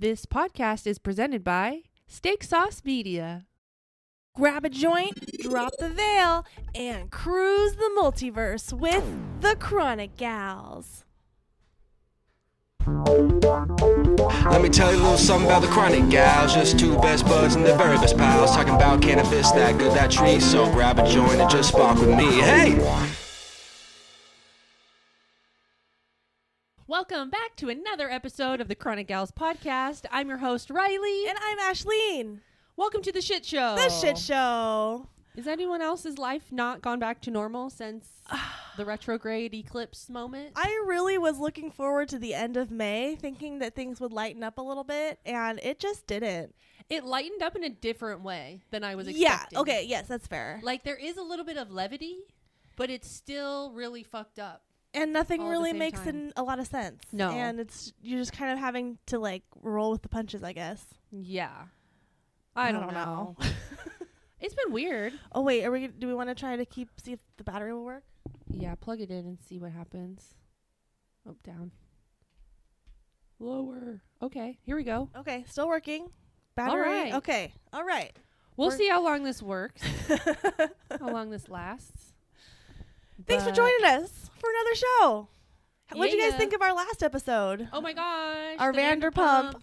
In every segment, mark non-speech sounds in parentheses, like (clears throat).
This podcast is presented by Steak Sauce Media. Grab a joint, drop the veil, and cruise the multiverse with the Chronic Gals. Let me tell you a little something about the chronic gals. Just two best buds and the very best pals. Talking about cannabis, that good, that tree. So grab a joint and just spark with me. Hey! Welcome back to another episode of the Chronic Gals podcast. I'm your host, Riley. And I'm Ashleen. Welcome to the shit show. The shit show. Is anyone else's life not gone back to normal since (sighs) the retrograde eclipse moment? I really was looking forward to the end of May, thinking that things would lighten up a little bit, and it just didn't. It lightened up in a different way than I was Yeah, expecting. okay, yes, that's fair. Like there is a little bit of levity, but it's still really fucked up. And nothing all really makes an, a lot of sense. No. And it's you're just kind of having to like roll with the punches, I guess. Yeah. I don't, know. (laughs) it's been weird. Oh wait, are we do we want to try to keep see if the battery will work? Yeah, plug it in and see what happens. Oh, down. Lower. Okay, here we go. Okay, still working. Battery. right. Okay. All right. We'll We're- see how long this works, (laughs) how long this lasts. Thanks for joining us for another show. What did you guys think of our last episode? Oh my gosh. Our the Vanderpump.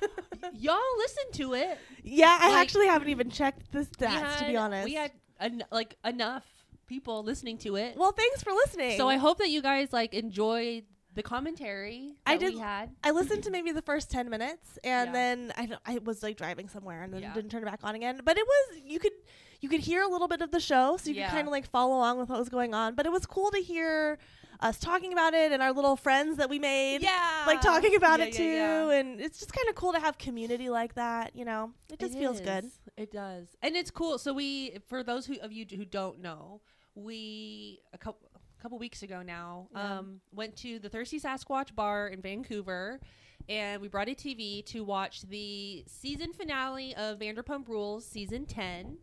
(laughs) Y'all listen to it. Yeah, I Like- actually haven't even checked the stats to be honest. We had en- like enough people listening to it. well, thanks for listening. so I hope that you guys like enjoyed the commentary that I did- we had. I listened to maybe the first ten minutes, and Yeah. then I I was like driving somewhere, and then Yeah. didn't turn it back on again. But it was you could you could hear a little bit of the show, so you Yeah. could kind of like follow along with what was going on. But it was cool to hear us talking about it and our little friends that we made. Yeah. Like talking about Yeah, it yeah, too, and it's just kind of cool to have community like that. You know, it just feels good. It does, and it's cool. So we, for those who, of you who don't know, we a couple couple weeks ago now Yeah. um, went to the Thirsty Sasquatch bar in Vancouver, and we brought a TV to watch the season finale of Vanderpump Rules season ten.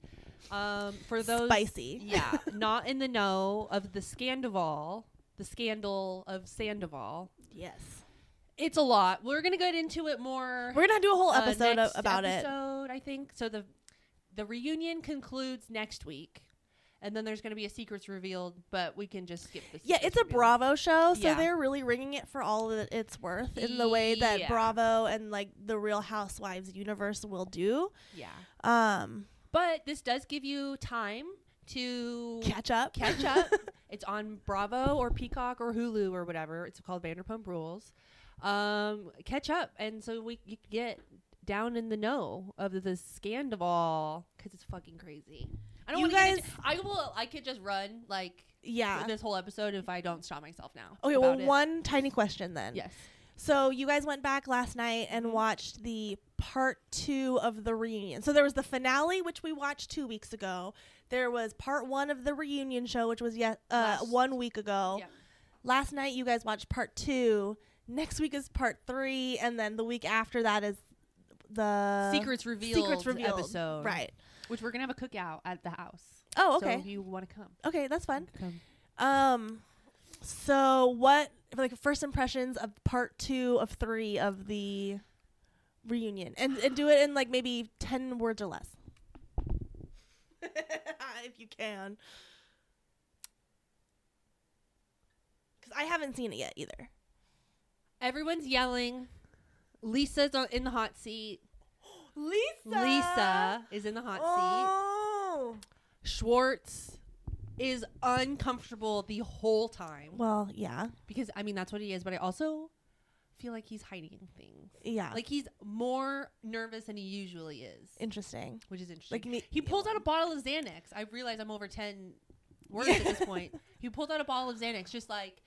Um, for those Spicy. yeah, (laughs) not in the know of the Scandoval, the scandal of Sandoval. Yes, It's a lot. We're gonna get into it more we're gonna do a whole uh, episode about it. episode, I think so. The the reunion concludes next week, and then there's going to be a secrets revealed, but we can just skip the. Yeah, it's a reveal. Bravo show, so Yeah. they're really ringing it for all that it's worth in the way that Yeah. Bravo and like the Real Housewives universe will do. Yeah, Um, but this does give you time to catch up, catch (laughs) up. it's on Bravo or Peacock or Hulu or whatever. It's called Vanderpump Rules. Um, catch up, and so we you get down in the know of the, the scandal because it's fucking crazy. I don't You want to guys- into, I will. I could just run like yeah. this whole episode if I don't stop myself now. Okay, well, it. one tiny question then. Yes. So you guys went back last night and watched the part two of the reunion. So there was the finale, which we watched two weeks ago. There was part one of the reunion show, which was yet uh, one week ago. Yeah. Last night you guys watched part two. Next week is part three, and then the week after that is the Secrets revealed. Secrets revealed episode. Right. Which we're gonna have a cookout at the house. Oh, So okay. if you want to come, okay, that's fun. come. Um, so what like first impressions of part two of three of the reunion, and and do it in like maybe ten words or less, (laughs) if you can. Because I haven't seen it yet either. Everyone's yelling. Lisa's in the hot seat. (gasps) Lisa. Lisa is in the hot Oh. seat. Schwartz is uncomfortable the whole time Well, yeah, because I mean that's what he is, but I also feel like he's hiding things. yeah. Like he's more nervous than he usually is, interesting. which is interesting. Like me- he pulls out a bottle of Xanax. I realize I'm over ten words at this (laughs) point. He pulled out a bottle of Xanax, just like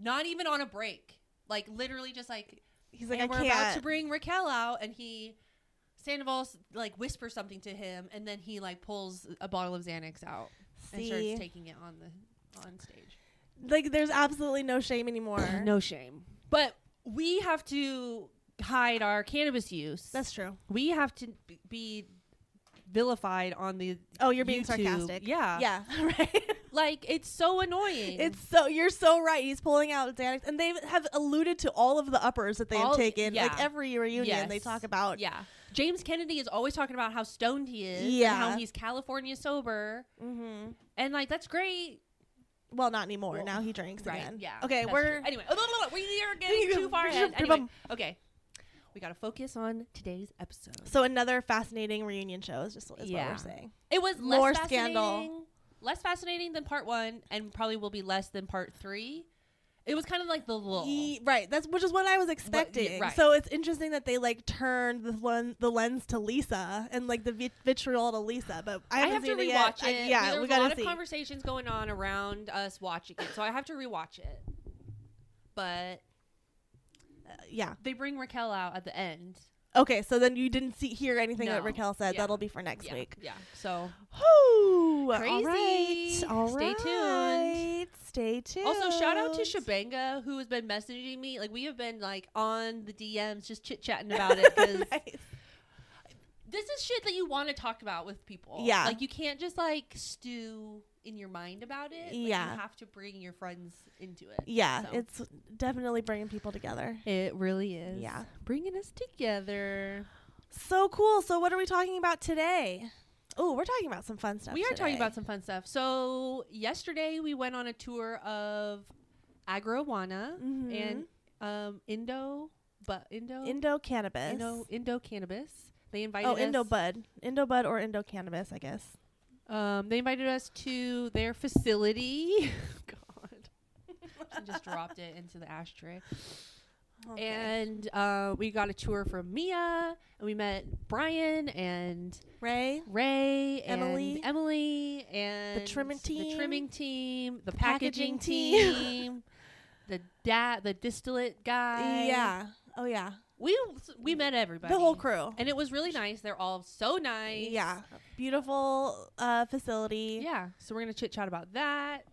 not even on a break. Like literally, just like He's like, I we're can't. about to bring Raquel out, and he Sandoval like whispers something to him, and then he like pulls a bottle of Xanax out and starts taking it on the on stage. like, there's absolutely no shame anymore. (clears throat) no shame, but we have to hide our cannabis use. that's true. we have to b- be vilified on the Oh, you're being YouTube. sarcastic. Yeah, Yeah, (laughs) right. Like it's so annoying. It's so you're so right. He's pulling out Xanax, and they have alluded to all of the uppers that they have All- taken. Like every reunion, they talk about. yeah. James Kennedy is always talking about how stoned he is. and Yeah. how he's California sober. hmm And like that's great. Well, not anymore. Well, now he drinks Right. again. Yeah. Okay, we're true. anyway. oh, no, no, no, we are (laughs) getting too far ahead. Anyway, okay. We got to focus on today's episode. so another fascinating reunion show is just is what we're saying. It was less More scandal. Less fascinating than part one, and probably will be less than part three. It was kind of like the lull. Ye- right. That's which is what I was expecting. right. So it's interesting that they like turned the one the lens to Lisa and like the vit- vitriol to Lisa. But I, I haven't to seen it rewatch yet. I- it. yeah, there we got a lot gotta of conversations going on around us watching it, so I have to rewatch it. But Uh, yeah. they bring Raquel out at the end. Okay. So then you didn't see hear anything that No. Raquel said. Yeah. That'll be for next yeah, week. yeah. So Whew. All Crazy. right. All Stay tuned. right. Stay tuned. also shout out to Shabanga who has been messaging me. Like we have been like on the DMs just chit chatting about it (laughs) because Nice. This is shit that you want to talk about with people. Yeah. Like you can't just like stew in your mind about it. Like, Yeah. You have to bring your friends into it. Yeah, So. it's definitely bringing people together. It really is. Yeah. Bringing us together. So cool. So what are we talking about today? Oh, we're talking about some fun stuff. we are talking about some fun stuff. So yesterday we went on a tour of Agrowana Mhm. and um Indo bud Indo Indo cannabis. Indo Indo cannabis. They invited oh, us Indo bud, Indo bud, or Indo cannabis, I guess. um they invited us to their facility. (laughs) God. she just dropped it into the ashtray. And uh, we got a tour from Mia, and we met Brian and Ray, Ray, Emily. and Emily, and the trimming team, the trimming team, the packaging packaging, team. team, (laughs) the da- the distillate guy. yeah. Oh yeah. We we met everybody, The whole crew. and it was really nice. They're all so nice. Yeah. Beautiful uh, facility. yeah. So we're gonna chit chat about that.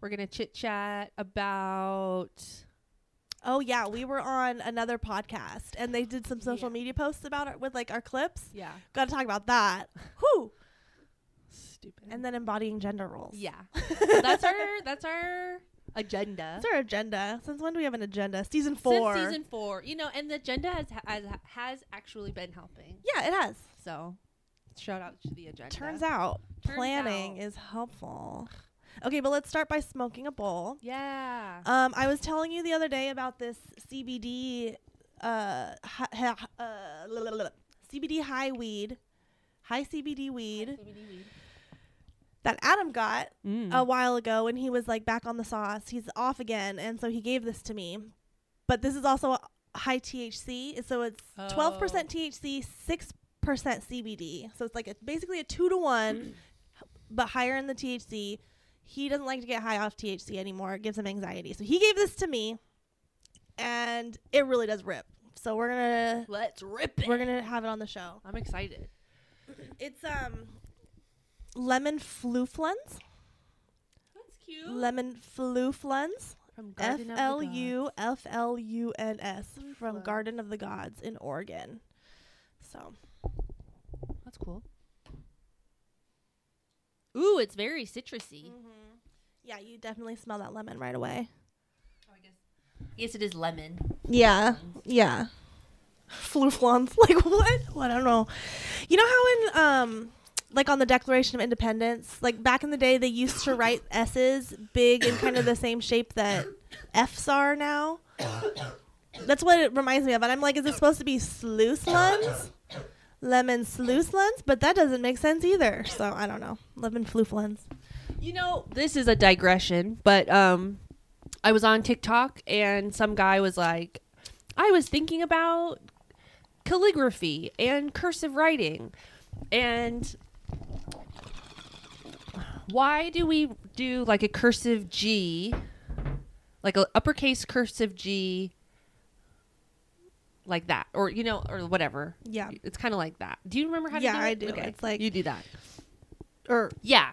We're gonna chit chat about Oh yeah, we were on another podcast and they did some social Yeah. media posts about it with like our clips. yeah, Got to talk about that. (laughs) Whew. stupid. And then embodying gender roles. yeah, so (laughs) that's our that's our agenda. That's our agenda. Since when do we have an agenda? Season four. Since season four, you know, and the agenda has has, has actually been helping. yeah, it has. So, shout out to the agenda. Turns out Turns planning out. is helpful. Okay, but let's start by smoking a bowl. Yeah. Um, I was telling you the other day about this CBD, uh, hi, hi- uh, la- la- la- CBD high weed, high CBD weed that Adam got Mm. a while ago when he was like back on the sauce. He's off again, and so he gave this to me. But this is also high THC, so it's twelve percent THC, six percent CBD. So it's like a, basically a two to one, but higher in the THC. He doesn't like to get high off THC anymore. It gives him anxiety. So he gave this to me, and it really does rip. So we're gonna Let's rip it. we're gonna have it on the show. I'm excited. It's um lemon flufluns. That's cute. Lemon flufluns. From F Garden of the Gods. U F L U N S from Garden of the Gods in Oregon. So That's cool. Ooh, it's very citrusy. yeah, you definitely smell that lemon right away. Oh, I guess. Yes, it is lemon. Yeah, yeah. Flufluns, (laughs) like what? Well, I don't know. You know how in um like on the Declaration of Independence, like back in the day, they used to write S's big and kind of the same shape that F's are now. That's what it reminds me of. And I'm like, is it supposed to be sluice lens? Lemon sluice lens? But that doesn't make sense either. So I don't know. Lemon flufluns. You know, this is a digression, but um I was on TikTok and some guy was like I was thinking about calligraphy and cursive writing and why do we do like a cursive G like a uppercase cursive G like that or you know or whatever Yeah. it's kind of like that do you remember how Yeah, to do I it do. okay. It's like- you do that Or yeah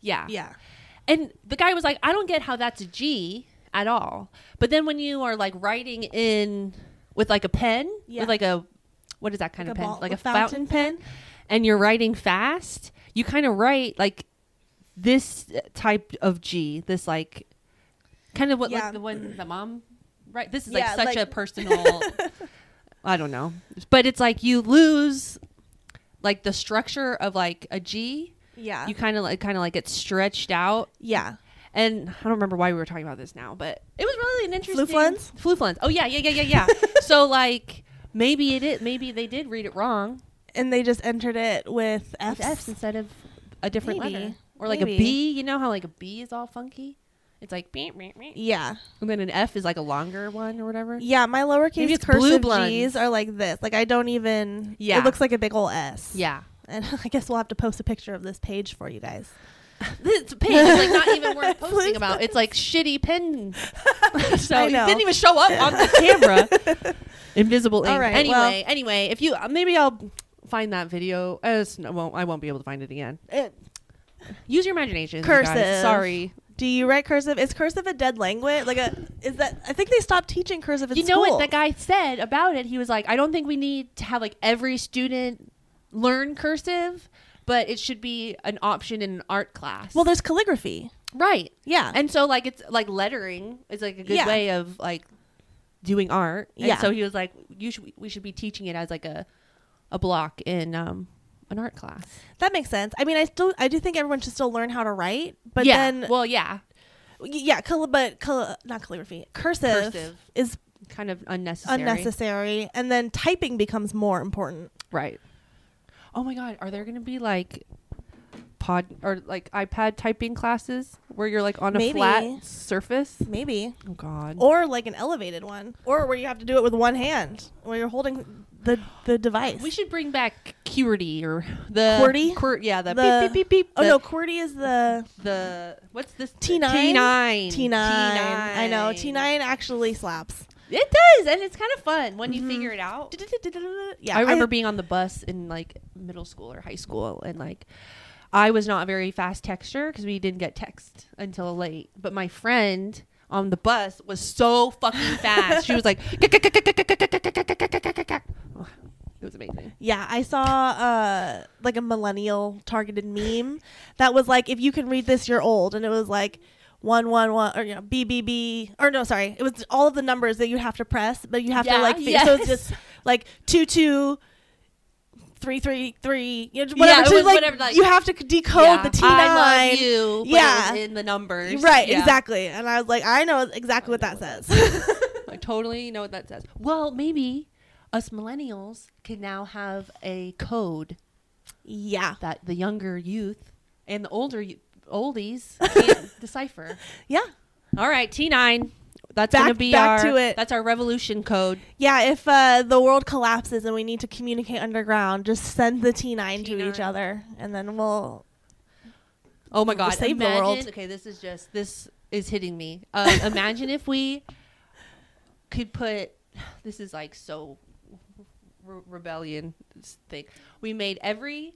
yeah yeah. and the guy was like, I don't get how that's a G at all. But then when you are like writing in with like a pen, Yeah. with like a what is that kind Like of pen? ball- like a fountain, fountain pen, and you're writing fast, you kind of write like this type of G, this like kind of what Yeah. like the one the mom (clears throat) right this is Yeah, like such like- a personal (laughs) I don't know. But it's like you lose like the structure of like a G. Yeah. You kind of like kind of like get stretched out yeah. and I don't remember why we were talking about this now, but it was really an interesting Flufluns? Flufluns. Oh yeah, yeah, yeah, yeah, yeah. (laughs) so like maybe it is maybe they did read it wrong And they just entered it with with F's. F's instead of a different Maybe. letter. Or like Maybe. a B, you know how like a B is all funky? It's like beep, beep, beep. Yeah. and then an F is like a longer one or whatever. Yeah, my lowercase cursive. G's are like this. Like I don't even. Yeah. It looks like a big old S. Yeah. And (laughs) I guess we'll have to post a picture of this page for you guys. (laughs) This page is like not even worth (laughs) posting about. It's like shitty pen. so it didn't even show up on the camera. Invisible ink. All right, anyway, well- anyway, if you uh, maybe I'll find that video. Uh, I won't. I won't be able to find it again. It, Use your imagination. Cursive. Sorry. do you write cursive? Is cursive a dead language? Like a is that? I think they stopped teaching cursive in you know school. what that guy said about it? He was like, I don't think we need to have like every student learn cursive, but it should be an option in an art class. Well, there's calligraphy. right. Yeah. And so like it's like lettering is like a good Yeah. way of like doing art. And Yeah. so he was like, you should we should be teaching it as like a a block in um an art class. that makes sense. I mean, I still I do think everyone should still learn how to write, but yeah. then well, yeah, yeah, call, but call, not calligraphy. Cursive, Cursive. is kind of unnecessary. unnecessary, and then typing becomes more important. Right. Oh my god, are there going to be like pod or like iPad typing classes where you're like on a Maybe. flat surface? Maybe, Oh god. or like an elevated one, or where you have to do it with one hand, where you're holding the the device. we should bring back QWERTY or the QWERTY? Qwer- yeah, the, The- beep beep beep beep. oh the, no, QWERTY is the the what's this? T9? T9. T9. I know T9 actually slaps. It does, and it's kind of fun when you Mhm. figure it out. Yeah, I remember being on the bus in like middle school or high school, and like I was not a very fast texter because we didn't get text until late. But my friend on the bus was so fucking fast. she was like, was amazing. Yeah, I saw uh like a millennial targeted meme that was like, if you can read this, you're old, and it was like one one one or you know B B B or no, sorry, it was all of the numbers that you have to press, but you have to Yeah, like fi- so it's just like two two. Three three three, you know, whatever. it was like, whatever, like- you have to decode Yeah, the T nine. love you. Yeah. in the numbers. Right, Yeah. exactly. And I was like, I know exactly what that says. (laughs) I totally know what that says. Well, maybe us millennials can now have a code yeah, that the younger youth and the older y- oldies (laughs) can't decipher. yeah, All right, T9. That's Back- gonna be back our to it. that's our revolution code. yeah. If uh, the world collapses and we need to communicate underground, just send the T nine to each other, and then we'll. Oh my We'll god! save the world. Okay, this is just this is hitting me. Uh, imagine if we could put this is like so re- rebellion thing. We made every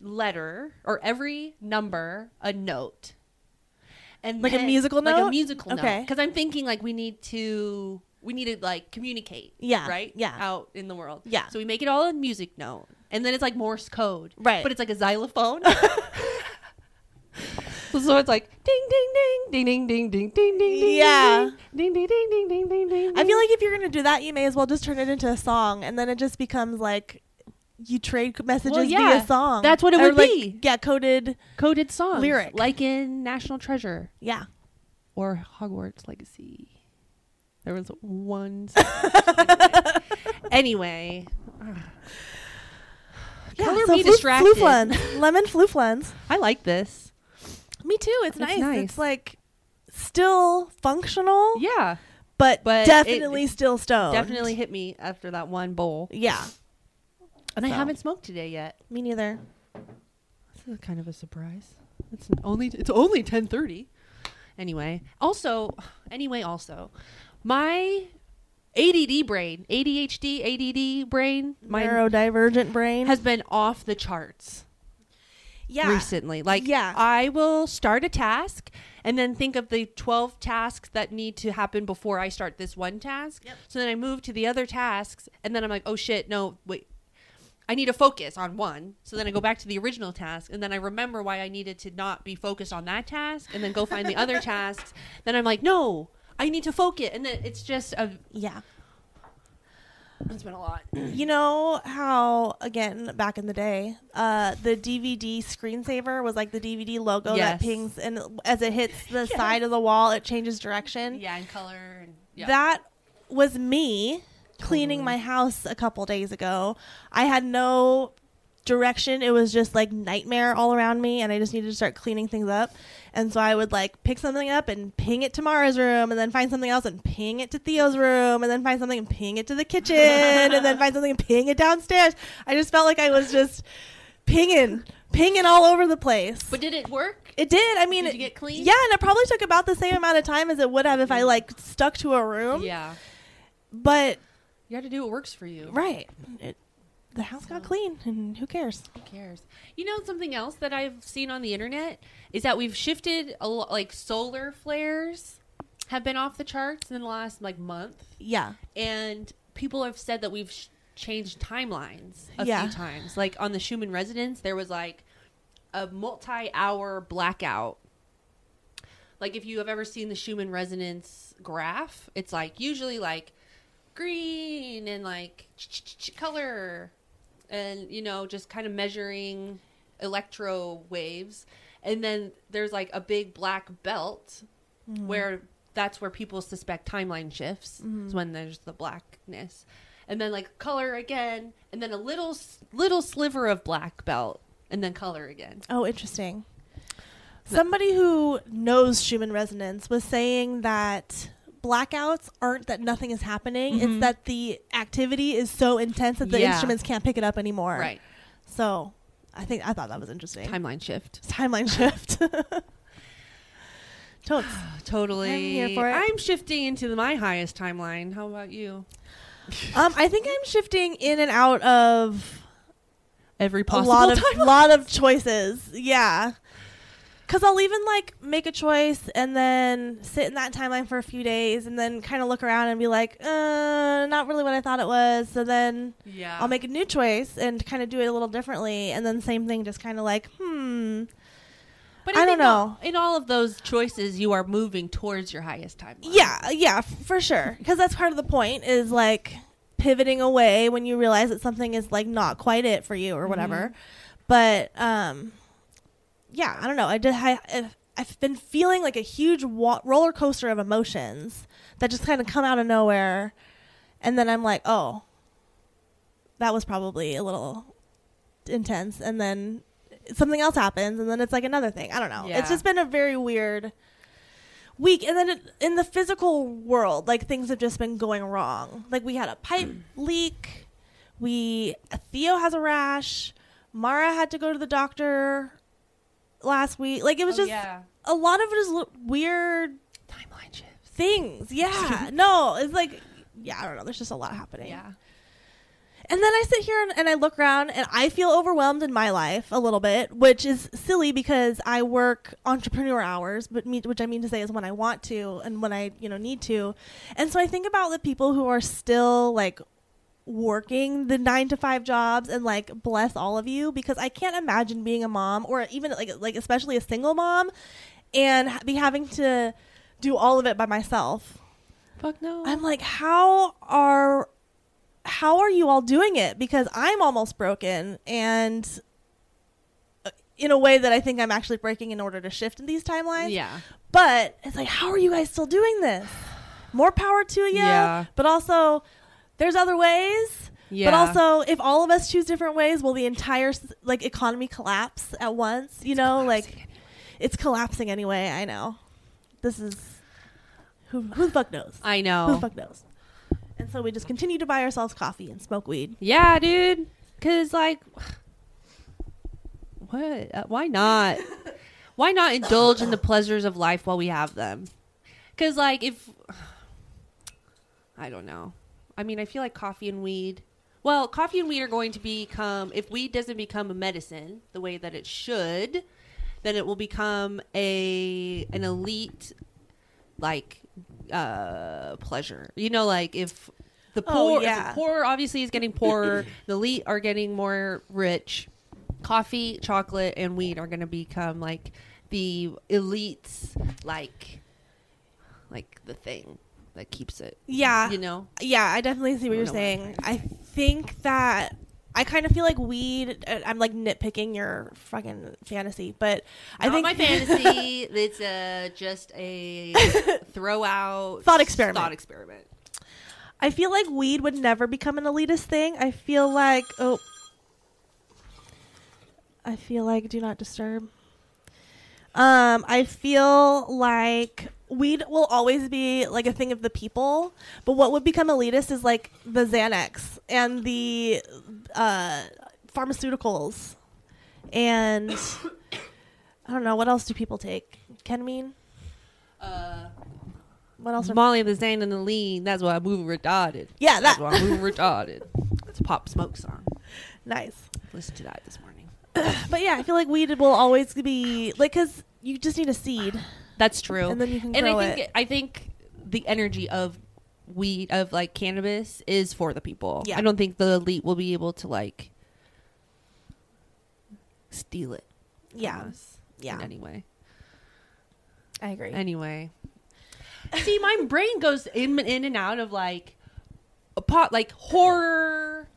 letter or every number a note, and Like a then- musical like a note? musical note. Okay. Because I'm thinking like we need to we need to like communicate. Yeah, Right. yeah. Out in the world. Yeah. So we make it all a music note, and then it's like Morse code. Right. But it's like a xylophone. (laughs) So it's like ding ding ding ding ding ding ding ding ding Yeah. ding ding ding ding ding ding ding. I feel like if you're gonna do that, you may as well just turn it into a song, and then it just becomes like you trade messages yeah, via song. that's what it Or, would like, be. Yeah, coded. coded songs, Lyric. like in National Treasure Yeah. or Hogwarts Legacy. There was one. anyway, Yeah, color so me flu- distracted. Flufluns. lemon flufluns. I like this. Me too. It's, It's nice. nice. It's like still functional, Yeah, but, But definitely it- still stoned. definitely hit me after that one bowl, Yeah. and I haven't smoked today yet. Me neither. This is kind of a surprise. It's only it's only ten thirty. Anyway, also, anyway, also, my ADD brain, ADHD, ADD brain, my Neurodivergent brain. has been off the charts yeah. recently. Like, Yeah. I will start a task and then think of the twelve tasks that need to happen before I start this one task. Yep. So then I move to the other tasks, and then I'm like, oh shit, no, wait. I need to focus on one. So then I go back to the original task and then I remember why I needed to not be focused on that task and then go find the other (laughs) tasks. Then I'm like, no, I need to focus. And then it's just a, Yeah. It's been a lot. (clears throat) You know how again back in the day, uh, the DVD screensaver was like the DVD logo Yes. that pings, and as it hits the (laughs) side of the wall, it changes direction. Yeah, and color and yeah. That was me cleaning my house a couple days ago. I had no direction. It was just like nightmare all around me, and I just needed to start cleaning things up. And so I would like pick something up and ping it to Mara's room, and then find something else and ping it to Theo's room, and then find something and ping it to the kitchen, and then (laughs) find something and ping it downstairs. I just felt like I was just pinging, pinging all over the place. but did it work? It did. I mean, Did you get clean? Yeah, and it probably took about the same amount of time as it would have if I mm. like stuck to a room. Yeah. But You have to do what works for you. right, it, the house got clean, and who cares? Who cares? You know something else that I've seen on the internet is that we've shifted a lot. Like solar flares have been off the charts in the last like month, Yeah, and people have said that we've sh- changed timelines a Yeah. few times. Like on the Schumann resonance, there was like a multi-hour blackout. Like if you have ever seen the Schumann resonance graph, it's like usually like green and like color and you know just kind of measuring electro waves. And then there's like a big black belt mm-hmm. where that's where people suspect timeline shifts is mm-hmm. when there's the blackness. And then like color again and then a little little sliver of black belt and then color again. Oh, interesting. Somebody who knows Schumann resonance was saying that blackouts aren't that nothing is happening. It's Mhm. that the activity is so intense that the Yeah. instruments can't pick it up anymore. right So, I think I thought that was interesting. timeline shift (laughs) Timeline shift. (laughs) Totes. (sighs) totally I'm here for it. i'm shifting into the, my highest timeline how about you (laughs) Um, I think I'm shifting in and out of every a possible lot of timeline. lot of choices. Yeah. Cause I'll even like make a choice and then sit in that timeline for a few days and then kind of look around and be like, uh, not really what I thought it was. So then yeah I'll make a new choice and kind of do it a little differently. And then same thing, just kind of like, hmm. But I don't all- know. in all of those choices, you are moving towards your highest timeline. Yeah, yeah, f- for sure. (laughs) Because that's part of the point is like pivoting away when you realize that something is like not quite it for you or whatever. But um, yeah, I don't know. I did. I, I've- I've been feeling like a huge wa- roller coaster of emotions that just kind of come out of nowhere, and then I'm like, oh, that was probably a little intense, and then something else happens, and then it's like another thing. I don't know. Yeah. It's just been a very weird week and then it, in the physical world like things have just been going wrong like we had a pipe (clears throat) leak we theo has a rash mara had to go to the doctor last week like it was Oh, just yeah. a lot of it is l- weird timeline shifts. things yeah (laughs) no it's like yeah i don't know there's just a lot happening Yeah. and then I sit here and, and I look around and I feel overwhelmed in my life a little bit, which is silly because I work entrepreneur hours, but me, which I mean to say is when I want to and when I you know need to. And so I think about the people who are still like working the nine to five jobs and like bless all of you because I can't imagine being a mom or even like like especially a single mom and be having to do all of it by myself. Fuck no. I'm like, how are how are you all doing it? Because I'm almost broken and uh, in a way that I think I'm actually breaking in order to shift in these timelines. yeah. But it's like, how are you guys still doing this? More power to you. Yeah. But also, there's other ways. Yeah. But also, if all of us choose different ways, will the entire like economy collapse at once? You know, like it's collapsing anyway. I know. This is who who the fuck knows. I know. Who the fuck knows? And so we just continue to buy ourselves coffee and smoke weed. Yeah, dude. Cause like, (sighs) what? Uh, why not? (laughs) why not indulge in the pleasures of life while we have them? Cause like if (sighs) I don't know. I mean, I feel like coffee and weed. Well, coffee and weed are going to become if weed doesn't become a medicine the way that it should, then it will become a an elite like uh pleasure. You know like if the Oh, poor, yeah. the poor obviously is getting poorer. the elite are getting more rich. Coffee, chocolate, and weed are going to become like the elites, like, like the thing that keeps it. Yeah. You know, Yeah, I definitely see what you're don't what saying. I think that I kind of feel like weed. uh, I'm like nitpicking your fucking fantasy, but I Not think my (laughs) fantasy. it's uh, just a (laughs) throw out Thought experiment. Thought experiment. I feel like weed would never become an elitist thing. I feel like oh, I feel like do not disturb. Um, I feel like weed will always be like a thing of the people, but what would become elitist is like the Xanax and the uh, pharmaceuticals, and (coughs) I don't know what else do people take. Ketamine. Uh, What else? Are, Molly of the Zane and the Lean. That's why I'm moving retarded. yeah, That's why I'm moving retarded. (laughs) It's a Pop Smoke song. nice. Listen to that this morning. (coughs) But yeah, I feel like weed will always be like because you just need a seed That's true. and then you can and grow I think it. I think the energy of weed of like cannabis is for the people. Yeah. I don't think the elite will be able to like steal it. Yeah, yeah, In any. I agree. Anyway. See, my brain goes in in and out of like a pot like horror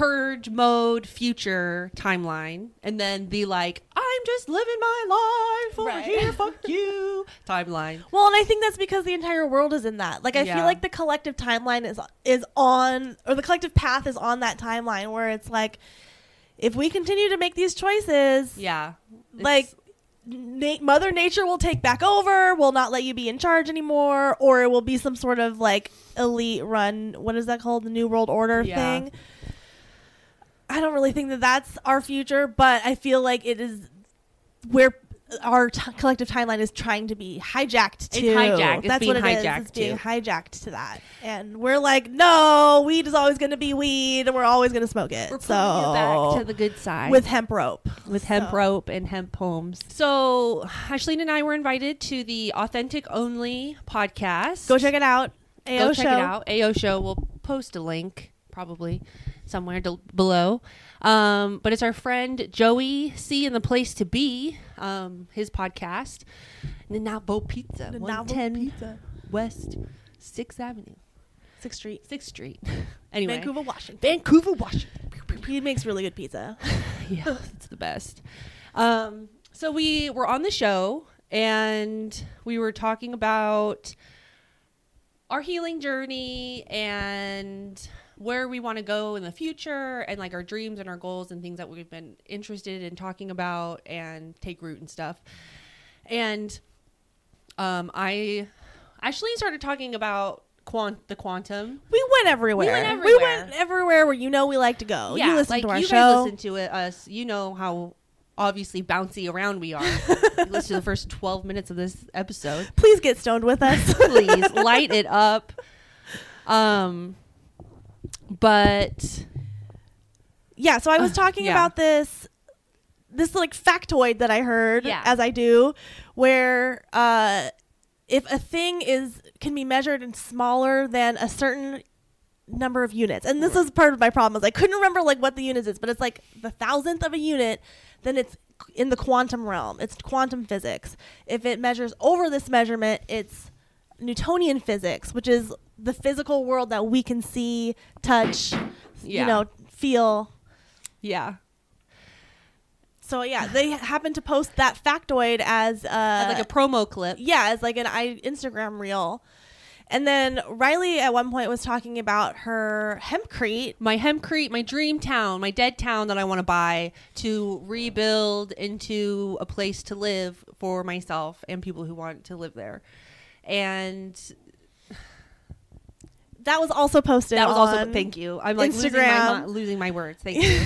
purge mode future timeline and then the like I'm just living my life over Right. here fuck (laughs) you timeline. Well, and I think that's because the entire world is in that. Like, I Yeah. feel like the collective timeline is is on, or the collective path is on that timeline where it's like, if we continue to make these choices, Yeah. like na- Mother Nature will take back over, will not let you be in charge anymore, or it will be some sort of like elite run. What is that called? The New World Order Yeah. thing. I don't really think that that's our future, but I feel like it is where our t- collective timeline is trying to be hijacked to. It's hijacked. It's That's being what it is. hijacked It's being to. hijacked to that, and we're like, no, weed is always going to be weed, and we're always going to smoke it. we're so you back to the good side with hemp rope, with hemp rope and hemp homes. So Ashley and I were invited to the Authentic Only podcast. Go check it out. AO Go show. check it out. AO show. We'll post a link probably somewhere del- below. Um, but it's our friend Joey C in the place to be. Um, his podcast, Nonavo Pizza, one ten Pizza. West Sixth Avenue, Sixth Street, Sixth Street. (laughs) anyway, Vancouver, Washington. Vancouver, Washington. He makes really good pizza. (laughs) yeah, it's the best. Um, so we were on the show and we were talking about our healing journey and where we want to go in the future and like our dreams and our goals and things that we've been interested in talking about and take root and stuff. And um, I actually started talking about quant the quantum We went everywhere. We went We everywhere. went everywhere where you know we like to go. Yeah, you listen like to our you show. guys listen to it. Us, you know how obviously bouncy around we are. (laughs) you listen to the first twelve minutes of this episode. Please get stoned with us. Please light (laughs) it up. Um, but yeah, so I was talking yeah. about this this like factoid that I heard Yeah. as I do where uh if a thing is can be measured in smaller than a certain number of units. And this is part of my problem is I couldn't remember like what the units is, but it's like the thousandth of a unit, then it's in the quantum realm. It's quantum physics. If it measures over this measurement, it's Newtonian physics, which is the physical world that we can see, touch, Yeah. you know, feel. yeah, So yeah, they (sighs) happened to post that factoid as uh As like a promo clip. yeah, as like an I Instagram reel. And then Riley at one point was talking about her hempcrete. My hempcrete, my dream town, my dead town that I want to buy to rebuild into a place to live for myself and people who want to live there. And That was also posted. that was also thank you. I'm like losing my, Instagram. losing my words. Thank (laughs) you.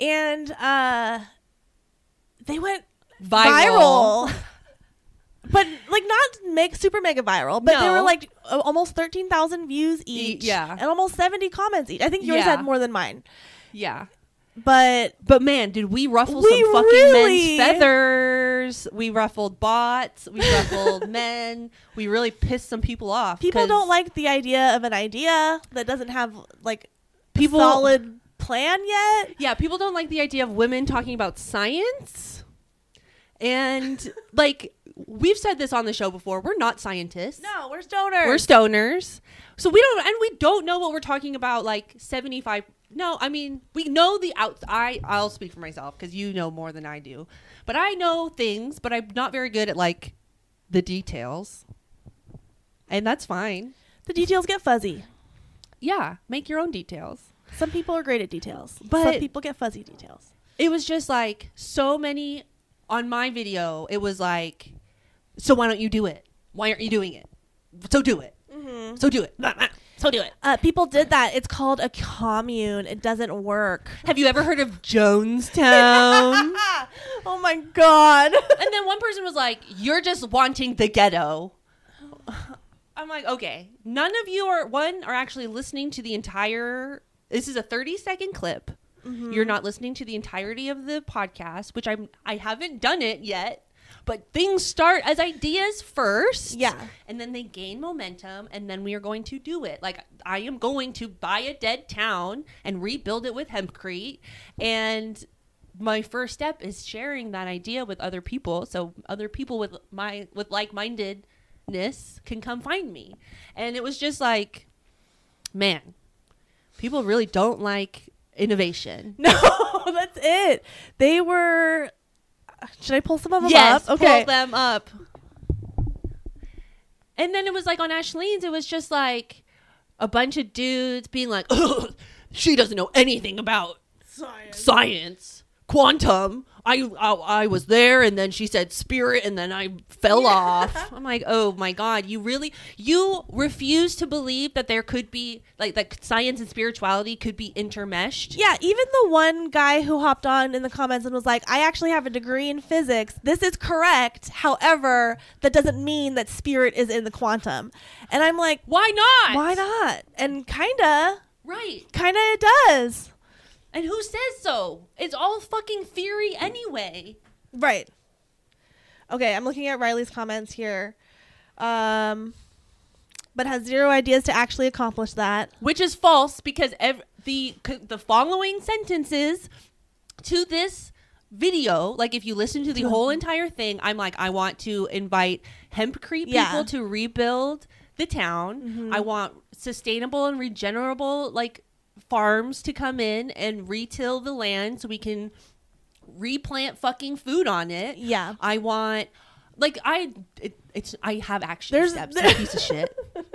and uh they went Viral. viral. but like not make super mega viral, but they No. were like almost 13,000 views each yeah. and almost 70 comments each. I think yours Yeah. had more than mine. Yeah. But But man, did we ruffle We some fucking really- men's feathers? We ruffled bots. We ruffled (laughs) men. We really pissed some people off. People don't like the idea of an idea that doesn't have like People- a solid plan yet. Yeah, people don't like the idea of women talking about science. And like we've said this on the show before, we're not scientists. No, we're stoners. We're stoners. So we don't and we don't know what we're talking about like 75 No, I mean, we know the out I I'll speak for myself cuz you know more than I do. But I know things, but I'm not very good at like the details. And that's fine. the details get fuzzy. Yeah, make your own details. Some people are great at details, but some people get fuzzy details. it was just like so many on my video it was like so why don't you do it why aren't you doing it so do it mm-hmm. so do it so do it Uh, people did that. It's called a commune. It doesn't work. have you ever heard of jonestown (laughs) oh my god. (laughs) and then one person was like you're just wanting the ghetto i'm like okay none of you are one are actually listening to the entire this is a 30 second clip Mm-hmm. you're not listening to the entirety of the podcast which i'm i haven't done it yet but things start as ideas first Yeah. and then they gain momentum and then we are going to do it like i am going to buy a dead town and rebuild it with hempcrete and my first step is sharing that idea with other people so other people with my with like-mindedness can come find me and it was just like man people really don't like innovation (laughs) No, that's it. They were. Should I pull some of them yes up? pull them up. And then it was like on ashleen's it was just like a bunch of dudes being like (coughs) she doesn't know anything about science, science quantum I, I i was there and then she said spirit and then i fell off (laughs) i'm like oh my god you really you refuse to believe that there could be like that science and spirituality could be intermeshed Yeah, even the one guy who hopped on in the comments and was like, I actually have a degree in physics. This is correct. However, that doesn't mean that spirit is in the quantum. And I'm like, why not why not? And kinda, right kinda it does. And who says so it's all fucking theory anyway Right. Okay, I'm looking at Riley's comments here. Um, but has zero ideas to actually accomplish that. which is false because ev- the c- the following sentences to this video like if you listen to the (laughs) whole entire thing i'm like i want to invite hemp people Yeah. to rebuild the town i want sustainable and regenerable like farms to come in and retill the land so we can replant fucking food on it Yeah. i want like i it, it's i have action There's- steps you piece of shit (laughs)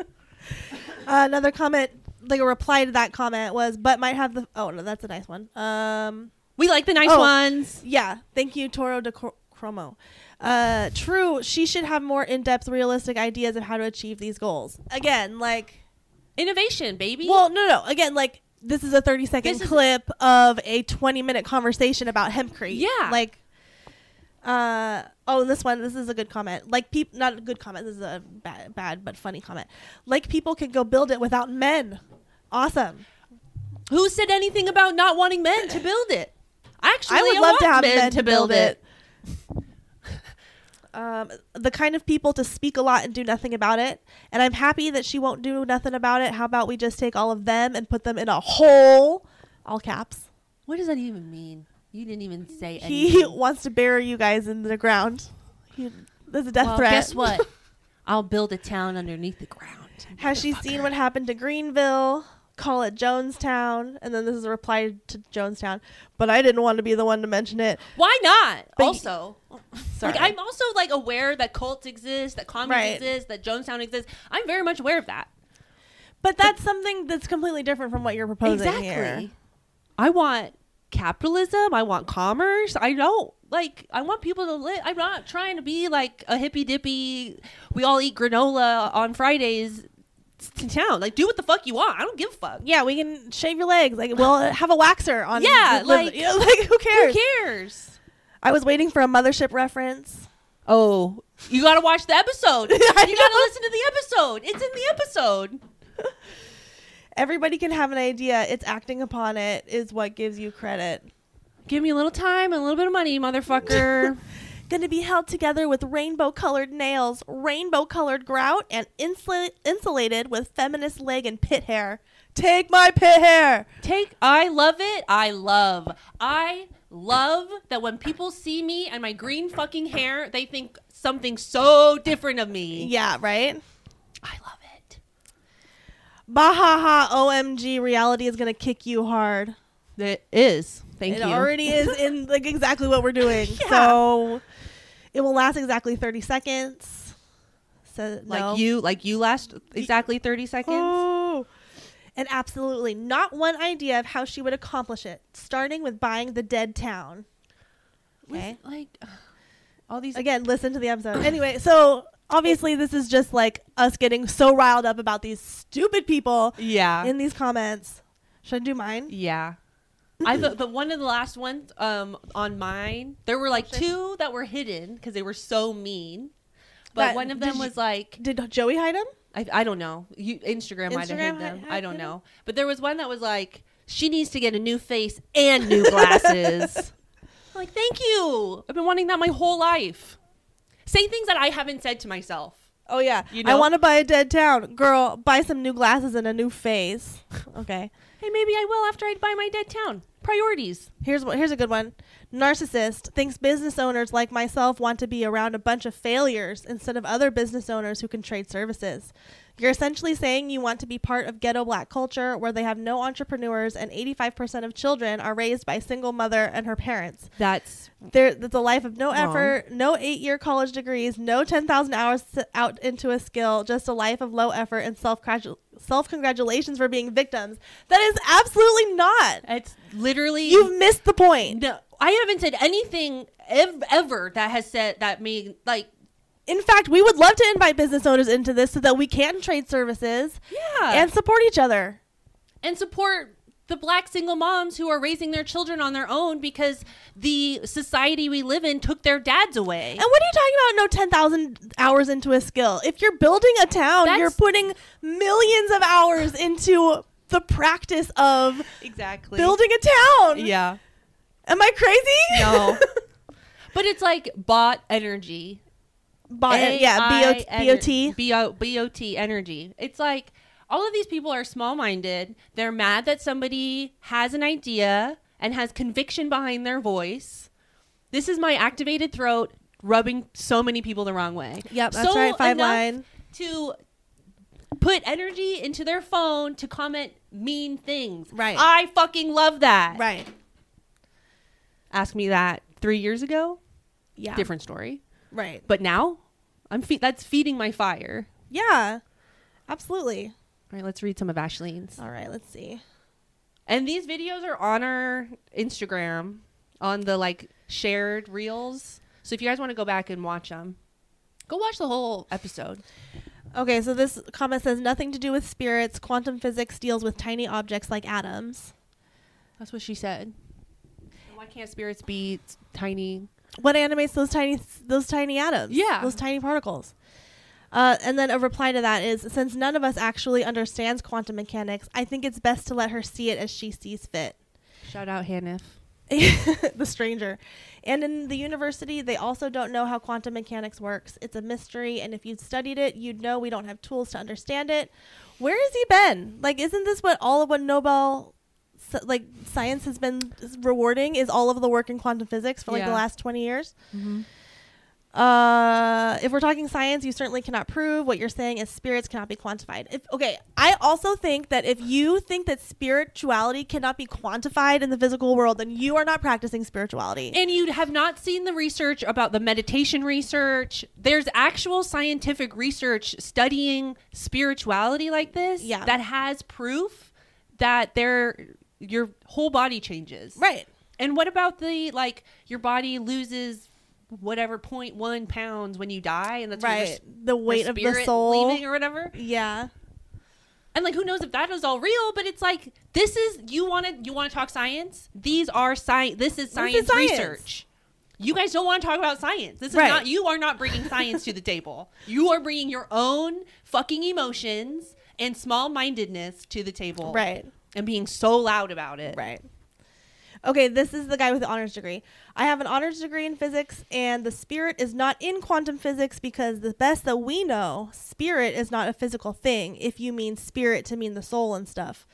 Uh, another comment, like a reply to that comment was, but might have the. Oh no, that's a nice one. Um, we like the nice Oh. ones yeah, thank you, Toro de Cromo. Uh, true, she should have more in-depth, realistic ideas of how to achieve these goals. Again, like, innovation baby well, no, no, again, like this is a thirty-second This is- clip of a twenty-minute conversation about hempcrete. Yeah. like. Uh oh, and this one, this is a good comment. Like people, not a good comment. This is a bad, bad but funny comment. Like people can go build it without men. Awesome. Who said anything about not wanting men to build it? I actually, I would love want to have men, men, to build it. Um, the kind of people to speak a lot and do nothing about it. And I'm happy that she won't do nothing about it. How about we just take all of them and put them in a hole, all caps. What does that even mean? You didn't even say He (laughs) wants to bury you guys in the ground. He, there's a death well, threat. guess (laughs) what? I'll build a town underneath the ground. Has she seen what happened to Greenville? Call it Jonestown. And then this is a reply to Jonestown. But I didn't want to be the one to mention it. Why not? But also, Sorry. like I'm also like aware that cults exist, that communes Right. exist, that Jonestown exists. I'm very much aware of that. but that's something that's completely different from what you're proposing exactly. here. I want capitalism. I want commerce. I don't like. I want people to live. I'm not trying to be like a hippy dippy. We all eat granola on Fridays. To town, like do what the fuck you want. I don't give a fuck. Yeah, we can shave your legs. Like, we'll have a waxer on. Yeah, the- like- you (laughs) know, like who cares? Who cares? I was waiting for a mothership reference. Oh, you gotta watch the episode. (laughs) you gotta listen to the episode. It's in the episode. (laughs) Everybody can have an idea. It's acting upon it is what gives you credit. Give me a little time and a little bit of money, motherfucker. Gonna be held together with rainbow colored nails, rainbow colored grout, and insula- insulated with feminist leg and pit hair. Take my pit hair! Take I love it. I love. I love that when people see me and my green fucking hair, they think something so different of me. Yeah, right? I love it. Bahaha OMG reality is gonna kick you hard. It is. Thank it you. It already is in like exactly what we're doing. (laughs) Yeah. So it will last exactly 30 seconds. So like no. you like you last exactly 30 seconds. Oh. And absolutely not one idea of how she would accomplish it, starting with buying the dead town. Okay. With, like all these Again, listen to the episode. (coughs) Anyway, so obviously this is just like us getting so riled up about these stupid people Yeah. in these comments. Should I do mine? Yeah. I the, the one of the last ones um on mine, there were like two that were hidden because they were so mean. But That- one of did them you- was like Did Joey hide him? I, I don't know. You Instagram, might have Instagram hid them. had- I don't know. But there was one that was like she needs to get a new face and new glasses. I'm (laughs) like, thank you. I've been wanting that my whole life. Say things that I haven't said to myself. Oh yeah. You I know? want to buy a dead town. Girl, buy some new glasses and a new face. (laughs) okay. Hey, maybe I will after I buy my dead town. Priorities. Here's what here's a good one. Narcissist thinks business owners like myself want to be around a bunch of failures instead of other business owners who can trade services. You're essentially saying you want to be part of ghetto black culture where they have no entrepreneurs and 85% of children are raised by a single mother and her parents. That's There, that's a life of no Wrong. effort, no eight-year college degrees, no 10,000 hours out into a skill, just a life of low effort and self self congratulations for being victims. That is absolutely not. it's literally You've missed the point. No, I haven't said anything ev- ever that has said that made like In fact, we would love to invite business owners into this so that we can trade services yeah and support each other. and support the black single moms who are raising their children on their own because the society we live in took their dads away. And what are you talking about? No 10,000 hours into a skill. If you're building a town, That's- you're putting millions of hours (laughs) into the practice of exactly. building a town. Yeah. Am I crazy? No. (laughs) But it's like bot energy. Bo- yeah, B-O- A-I BOT. Energy. It's like all of these people are small minded. They're mad that somebody has an idea and has conviction behind their voice. This is my activated throat rubbing so many people the wrong way. Yep, that's So right. Five line. To put energy into their phone to comment mean things. Right. I fucking love that. Right. Ask me that three years ago. Yeah. Different story. Right. But now, I'm fe- that's feeding my fire. Yeah. Absolutely. All right, let's read some of Ashleen's. All right, let's see. And these videos are on our Instagram on the like shared reels. So if you guys want to go back and watch them, go watch the whole episode. Okay, so this comment says nothing to do with spirits. Quantum physics deals with tiny objects like atoms. That's what she said. Why can't spirits be tiny? What animates those tiny those tiny atoms? Yeah. those tiny particles. Uh, and then a reply to that is since none of us actually understands quantum mechanics, I think it's best to let her see it as she sees fit. Shout out Hanif. (laughs) the stranger. And in the university, they also don't know how quantum mechanics works. It's a mystery, and if you'd studied it, you'd know we don't have tools to understand it. Where has he been? Like, isn't this what all of what Nobel, like, science has been rewarding? Is all of the work in quantum physics for like the last twenty years? Uh, if we're talking science, you certainly cannot prove what you're saying is spirits cannot be quantified. If okay, I also think that if you think that spirituality cannot be quantified in the physical world, then you are not practicing spirituality. And you have not seen the research about the meditation research. There's actual scientific research studying spirituality like this Yeah. that has proof that there your whole body changes. right. And what about the like your body loses whatever 0.1 pounds when you die and that's Right. your, The weight of the soul. leaving or whatever? Yeah. And like who knows if that is all real, but it's like this is you want to you want to talk science? These are science this is science, science. research. You guys don't want to talk about science. This is Right. not you are not bringing science to the table. (laughs) You are bringing your own fucking emotions and small-mindedness to the table. Right. And being so loud about it. Right. Okay, this is the guy with the honors degree. I have an honors degree in physics, and the spirit is not in quantum physics because the best that we know, spirit is not a physical thing. If you mean spirit to mean the soul and stuff.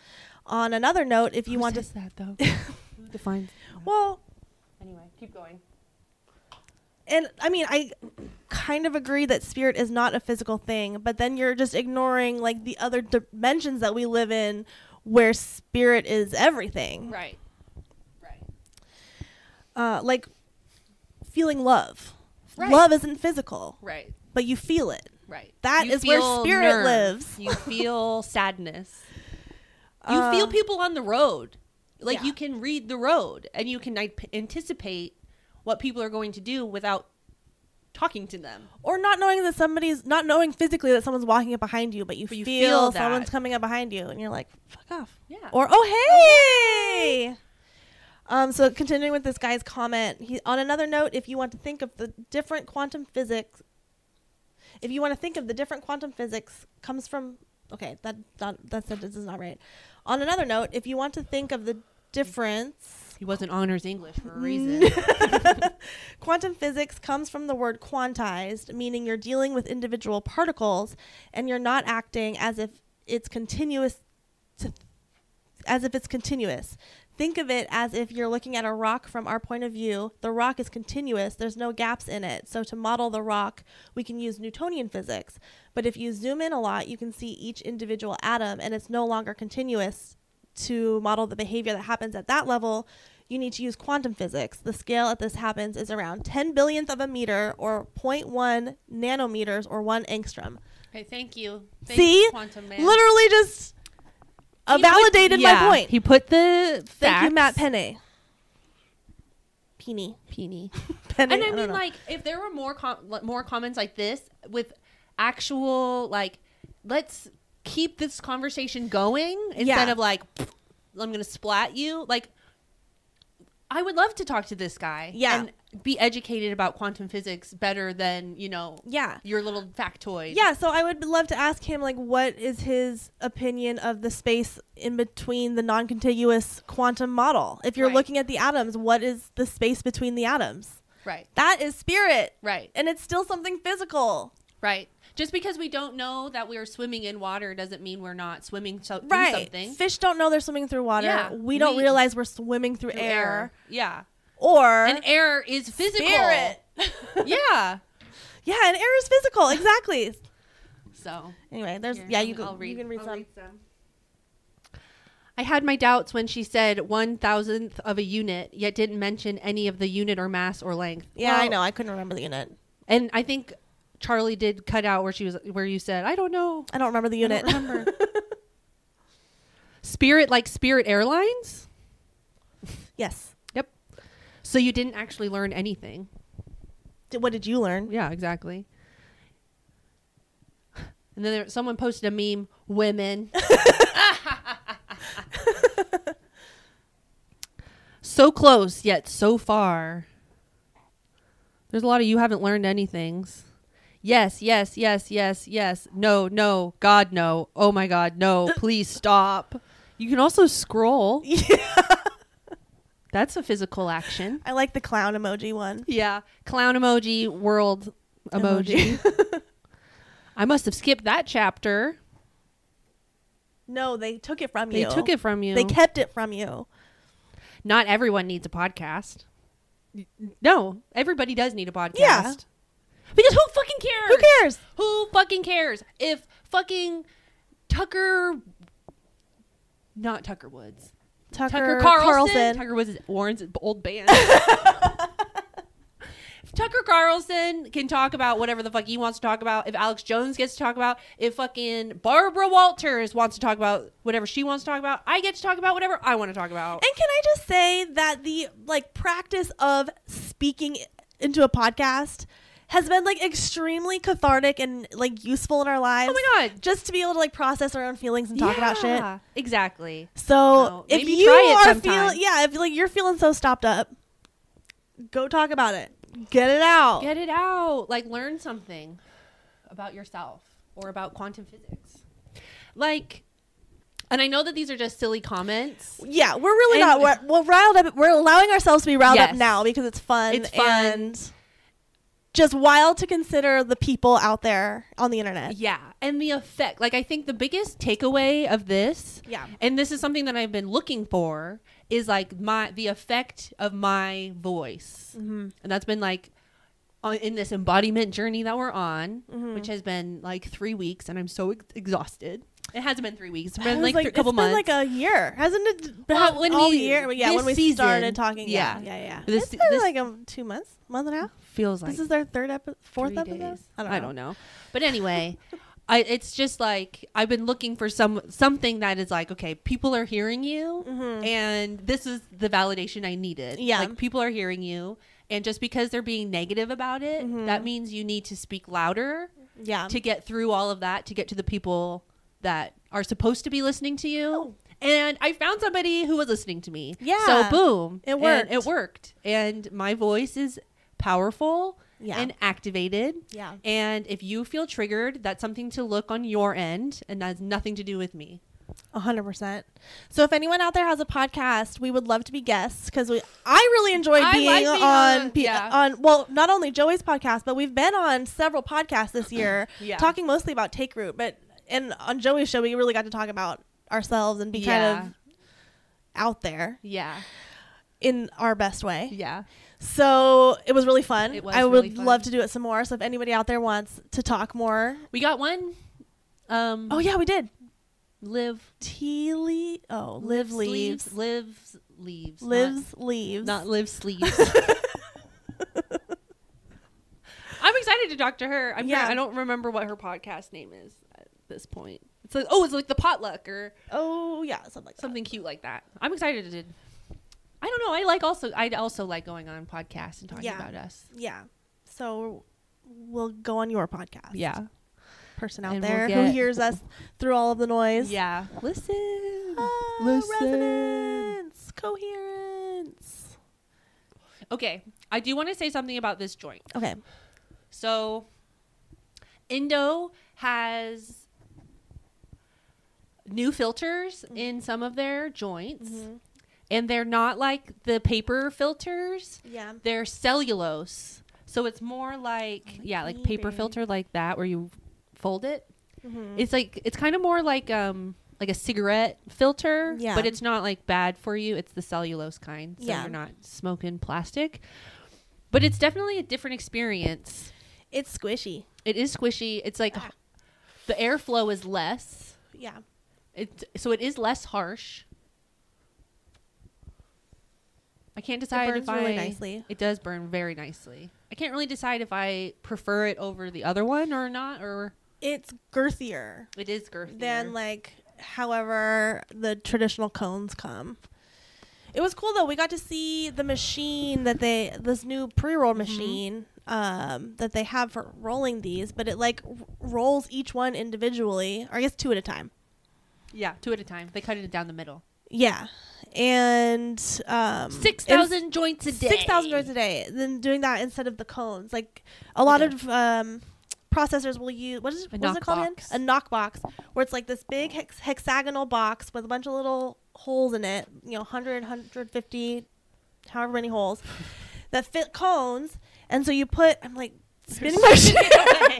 On another note, if you Who want to, says that though? (laughs) Who defines? well, Anyway, keep going. and I mean, I kind of agree that spirit is not a physical thing, but then you're just ignoring like the other dimensions that we live in, where spirit is everything. Right. Right. Uh, like feeling love. Right. Love isn't physical, Right. but you feel it. Right. That You is where spirit lives. You feel (laughs) sadness. You Uh, feel people on the road. Like yeah. you can read the road and you can ip- anticipate what people are going to do without talking to them. or not knowing that somebody's not knowing physically that someone's walking up behind you, but you, But you feel, feel someone's coming up behind you, and you're like, "Fuck off!" Yeah. Or "Oh hey." Um, so continuing with this guy's comment, he on another note, if you want to think of the different quantum physics, if you want to think of the different quantum physics comes from okay, that that that sentence is not right. On another note, if you want to think of the difference he wasn't honors English for a reason. (laughs) Quantum physics comes from the word quantized, meaning you're dealing with individual particles and you're not acting as if it's continuous to as if it's continuous. Think of it as if you're looking at a rock from our point of view. The rock is continuous, there's no gaps in it. So to model the rock, we can use Newtonian physics. But if you zoom in a lot, you can see each individual atom and it's no longer continuous. To model the behavior that happens at that level, you need to use quantum physics. The scale at this happens is around 10 billionth of a meter or 0.1 nanometers or 1 angstrom. okay, thank you. Thanks, See? Quantum man. Literally just uh, He put- validated yeah, my point. He put the facts. Thank you, Matt Penne. Peony. Peony. (laughs) Penne. and I don't mean, like, if there were more com- more comments like this with actual like, let's keep this conversation going instead Yeah. of like, I'm gonna splat you. Like, I would love to talk to this guy. Yeah. and be educated about quantum physics better than you know yeah. your little factoid. Yeah, so I would love to ask him like what is his opinion of the space in between the non-contiguous quantum model? If you're Right. looking at the atoms, what is the space between the atoms? Right. That is spirit. Right. And it's still something physical. Right. Just because we don't know that we are swimming in water doesn't mean we're not swimming so- through Right. something. Fish don't know they're swimming through water. Yeah, we don't we- realize we're swimming through, Through air. Yeah. Or And air is physical. spirit. (laughs) yeah. yeah, and air is physical. Exactly. (laughs) So Anyway, there's Here, yeah, you can I'll you can read I'll some. I had my doubts when she said one thousandth of a unit, yet didn't mention any of the unit or mass or length. Yeah, I know. I couldn't remember the unit. And I think Charlie did cut out where she was where you said, I don't know. I don't remember the unit. remember. (laughs) Spirit like Spirit Airlines? yes. Yep. So you didn't actually learn anything. Did- What did you learn? Yeah, exactly. And then there, someone posted a meme, women. (laughs) so close, yet so far. There's a lot of you haven't learned anythings. Yes, yes, yes, yes, yes. No, no, God, no. Oh my God, no. Uh. Please stop. You can also scroll. (laughs) Yeah. That's a physical action. I like the clown emoji one. Yeah. Clown emoji, world emoji. (laughs) I must have skipped that chapter. No, they took it from They you. They took it from you. They kept it from you. Not everyone needs a podcast. No, everybody does need a podcast. Yeah. Because who fucking cares? Who cares? Who fucking cares? If fucking Tucker not Tucker Woods. Tucker, Tucker Carlson. Carlson. Tucker Woods is Warren's old band. (laughs) if Tucker Carlson can talk about whatever the fuck he wants to talk about, if Alex Jones gets to talk about, if fucking Barbara Walters wants to talk about whatever she wants to talk about, I get to talk about whatever I want to talk about. And can I just say that the like practice of speaking into a podcast has been like extremely cathartic and like useful in our lives. Oh my god. Just to be able to like process our own feelings and talk about shit. Exactly. So No, if you try are feeling, yeah, if like you're feeling so stopped up, go talk about it. Get it out. Get it out. Like learn something about yourself or about quantum physics. Like And I know that these are just silly comments. Yeah, we're really And- not. We're, we're riled up. We're allowing ourselves to be riled up now because it's fun. It's fun. and just wild to consider the people out there on the internet. Yeah, and the effect. Like I think the biggest takeaway of this, Yeah. and this is something that I've been looking for, is like my the effect of my voice, Mm-hmm. and that's been like on, in this embodiment journey that we're on, Mhm. which has been like three weeks, and I'm so ex- exhausted. It hasn't been three weeks. It's It been was like, a couple it's months. been like a year, hasn't it? Been Well, when all we- year, yeah. When we season, started talking, yeah, yeah. yeah, yeah. This- it's been this- like a two months, month and a half. feels like this is their third episode, fourth episode. days. I don't know. But anyway, I it's just like I've been looking for some something that is like okay, people are hearing you, Mhm. and this is the validation I needed. Yeah. like people are hearing you, and just because they're being negative about it, Mhm. that means you need to speak louder Yeah. to get through all of that to get to the people that are supposed to be listening to you. And I found somebody who was listening to me. Yeah. So boom, It worked. it worked, and my voice is powerful Yeah. and activated. yeah. And if you feel triggered, that's something to look on your end, and that has nothing to do with me. A hundred percent. So if anyone out there has a podcast, we would love to be guests because we I really enjoyed I being, like being on on- yeah. on well not only Joey's podcast but we've been on several podcasts this year (clears throat) Yeah. talking mostly about Take Root. But and on Joey's show we really got to talk about ourselves and be Yeah. kind of out there Yeah, in our best way. yeah. So it was really fun. It was I really would fun. love to do it some more. So if anybody out there wants to talk more, We got one. Um, oh yeah, we did. live, Tea le- oh live leaves, sleeves, lives leaves, not- lives leaves. not, live sleeves. (laughs) I'm excited to talk to her. I'm Yeah. I don't remember what her podcast name is this point. It's like oh, it's like the potluck or oh yeah, something like that. cute like that. I'm excited to. I don't know. I like also. I also like going on podcasts and talking Yeah. about us. Yeah. So we'll go on your podcast. Yeah. Person out And we'll there who hears us through all of the noise. Yeah. Listen. Ah, Listen. resonance, coherence. Okay. I do want to say something about this joint. Okay. So, Indo has new filters in some of their joints, and they're not like the paper filters. Yeah. They're cellulose, so it's more like yeah, like paper baby. filter like that where you fold it. Mhm. It's like it's kind of more like um like a cigarette filter, Yeah. but it's not like bad for you. It's the cellulose kind, so Yeah. you're not smoking plastic. But it's definitely a different experience. It's squishy. It is squishy. It's like Ah. the airflow is less. Yeah. It so it is less harsh. I can't decide burns if I really nicely. It does burn very nicely. I can't really decide if I prefer it over the other one or not, or It's girthier it is girthier. than like however the traditional cones come. It was cool though. We got to see the machine that they this new pre-roll Mm-hmm. machine um, that they have for rolling these, but it like r- rolls each one individually, or I guess two at a time. Yeah, two at a time. They cut it down the middle. Yeah, and um, Six it was- thousand joints a day. six thousand joints a day. Then doing that instead of the cones. Like a lot Okay. of um, processors will use what is, what is it called again? A knock box, where it's like this big hex- hexagonal box with a bunch of little holes in it. You know, 100, 150, however many holes (laughs) that fit cones. And so you put. I'm like spinning (laughs) (laughs) my chair.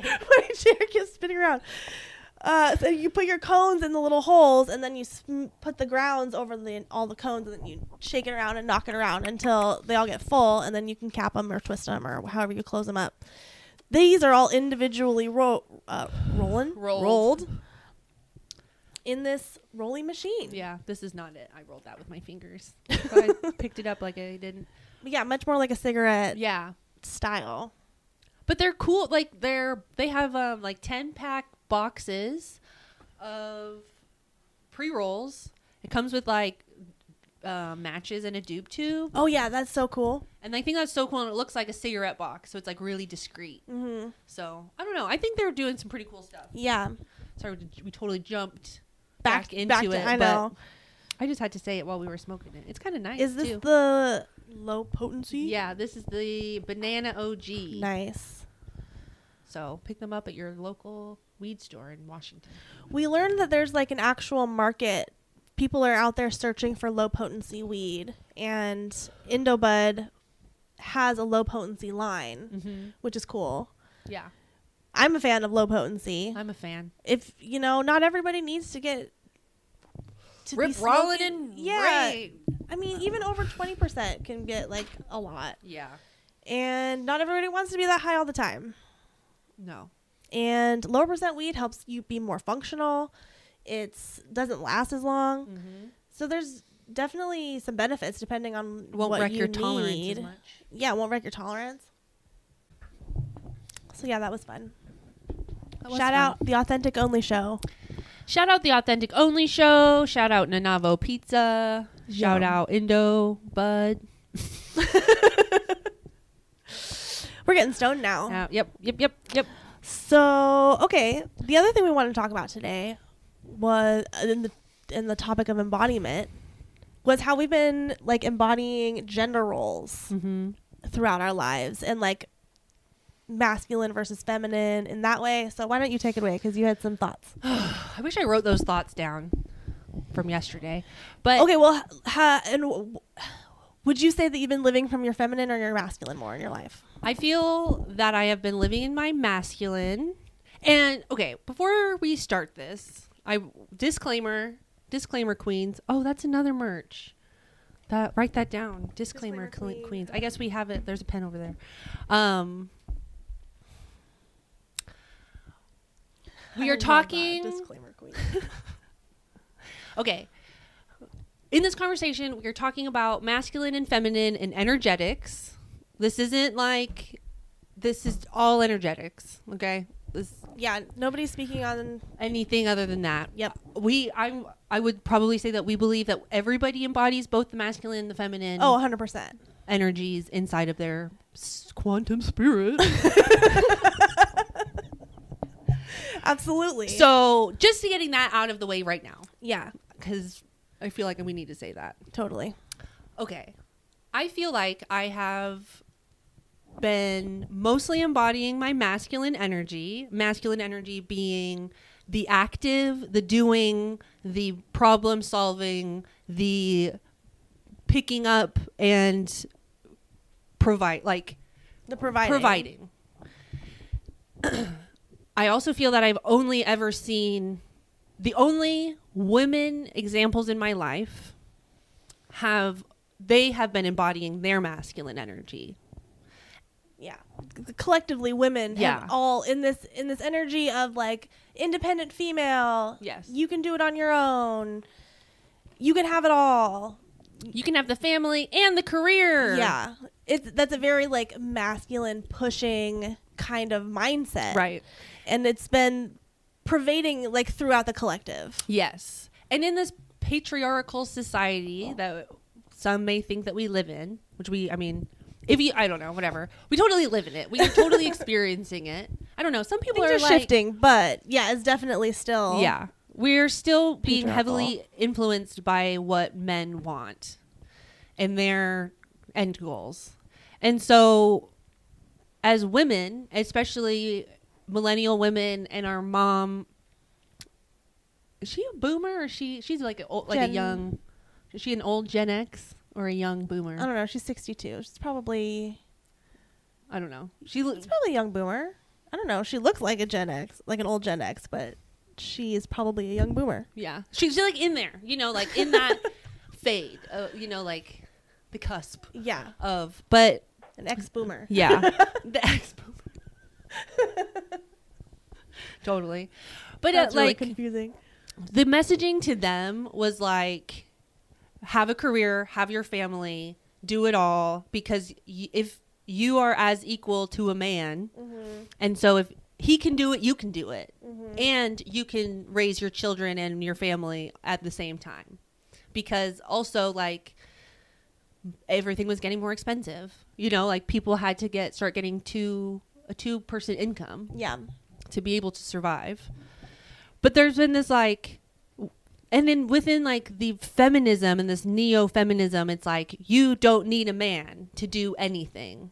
my chair keeps spinning around. Uh, so you put your cones in the little holes, and then you sm- put the grounds over the all the cones, and then you shake it around and knock it around until they all get full, and then you can cap them or twist them or however you close them up. These are all individually ro- uh, rolling Rolled. rolled in this rolling machine. Yeah, this is not it. I rolled that with my fingers. (laughs) But I picked it up like I didn't. Yeah, much more like a cigarette Yeah, style. but they're cool. Like they're they have um like ten pack boxes of pre rolls. It comes with like uh, matches and a doob tube, Oh yeah, that's so cool. and I think that's so cool. And it looks like a cigarette box, so it's like really discreet. hmm So I don't know. I think they're doing some pretty cool stuff. Yeah, Sorry, we- we totally jumped back, back, into back to, it. I know. I just had to say it while we were smoking it. It's kind of nice. Is this too. the low potency? Yeah, this is the banana OG. Nice. So pick them up at your local weed store in Washington. We learned that there's like an actual market people are out there searching for low potency weed, and Indo Bud has a low potency line, Mm-hmm. which is cool. Yeah, I'm a fan of low potency. I'm a fan. If you know, not everybody needs to get to be rolling and yeah. right. I mean, even over twenty percent can get like a lot, Yeah. and not everybody wants to be that high all the time. No. And lower percent weed helps you be more functional. It's doesn't last as long. Mm-hmm. So there's definitely some benefits depending on Won't what wreck you your tolerance need. as much. Yeah, it won't wreck your tolerance. So yeah, that was fun. That was Shout fun. out the Authentic Only Show. Shout out the Authentic Only Show. Shout out Nonavo Pizza. Shout Yum. out Indo Bud. (laughs) We're getting stoned now. Uh, yep, yep, yep, yep. So okay, the other thing we wanted to talk about today was uh, in the in the topic of embodiment was how we've been like embodying gender roles Mm-hmm. throughout our lives and like masculine versus feminine in that way. So why don't you take it away because you had some thoughts. (sighs) I wish I wrote those thoughts down from yesterday. But Okay, well, ha, and w- would you say that you've been living from your feminine or your masculine more in your life? I feel that I have been living in my masculine. And okay, before we start this, I disclaimer, disclaimer queens. Oh, that's another merch. That write that down. Disclaimer, Disclaimer queen. queens. I guess we have it. There's a pen over there. Um we I are talking Disclaimer queen. (laughs) okay. In this conversation, we're talking about masculine and feminine and energetics. This isn't like this is all energetics, okay? This yeah, nobody's speaking on. anything other than that. Yep. We I'm I would probably say that we believe that everybody embodies both the masculine and the feminine Oh, 100 percent. energies inside of their s- quantum spirit. (laughs) Absolutely. so, just getting that out of the way right now yeah, cuz I feel like we need to say that. totally. Okay. I feel like I have been mostly embodying my masculine energy, masculine energy being the active, the doing, the problem solving, the picking up and provide like The providing. providing. (clears throat) I also feel that I've only ever seen the only women examples in my life have they have been embodying their masculine energy. Collectively, women Yeah. have all in this in this energy of like independent female. Yes. You can do it on your own. You can have it all. You can have the family and the career. Yeah. It's that's a very like masculine pushing kind of mindset. Right. And it's been pervading like throughout the collective. Yes. And in this patriarchal society that some may think that we live in, which we, I mean, if you, I don't know, whatever. We totally live in it. We are totally (laughs) experiencing it. I don't know. Some people Things are like, shifting, but yeah, it's definitely still Yeah. We're still being heavily influenced by what men want and their end goals. And so, as women, especially millennial women and our mom, is she a boomer or is she she's like a old, like a young is she an old Gen X or a young boomer? I don't know. She's 62. She's probably I don't know. She lo- It's probably a young boomer. I don't know. She looks like a Gen X, like an old Gen X, but she is probably a young boomer. yeah. She's like in there, you know, like in that (laughs) fade, uh, you know, like the cusp Yeah, of but an ex boomer. Yeah. (laughs) the ex boomer. (laughs) Totally. But uh, That's really like confusing. the messaging to them was like have a career, have your family, do it all because y- if you are as equal to a man mm-hmm. and so if he can do it, you can do it. Mm-hmm. And you can raise your children and your family at the same time. Because also like everything was getting more expensive. You know, like people had to get start getting two a two person income Yeah, to be able to survive. But there's been this like and then within like the feminism and this neo feminism, it's like you don't need a man to do anything.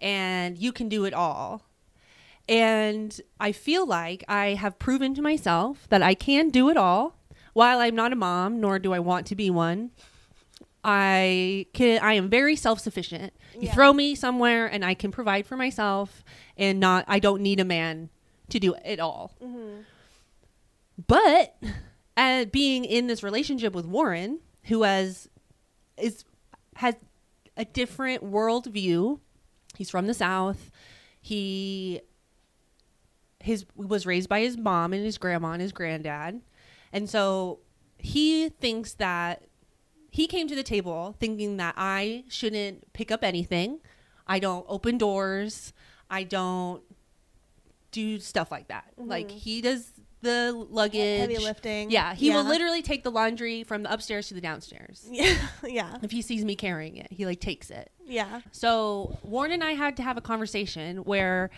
And you can do it all. And I feel like I have proven to myself that I can do it all. while I'm not a mom, nor do I want to be one, I can I am very self-sufficient. You Yeah. throw me somewhere and I can provide for myself and not I don't need a man to do it all. Mm-hmm. But uh, being in this relationship with Warren, who has is has a different worldview. He's from the South. He his was raised by his mom and his grandma and his granddad, and so he thinks that he came to the table thinking that I shouldn't pick up anything. I don't open doors. I don't do stuff like that. Like he does the luggage, Heavy lifting. Yeah, he will literally take the laundry from the upstairs to the downstairs. (laughs) Yeah. yeah. If he sees me carrying it, he like takes it. Yeah. So Warren and I had to have a conversation where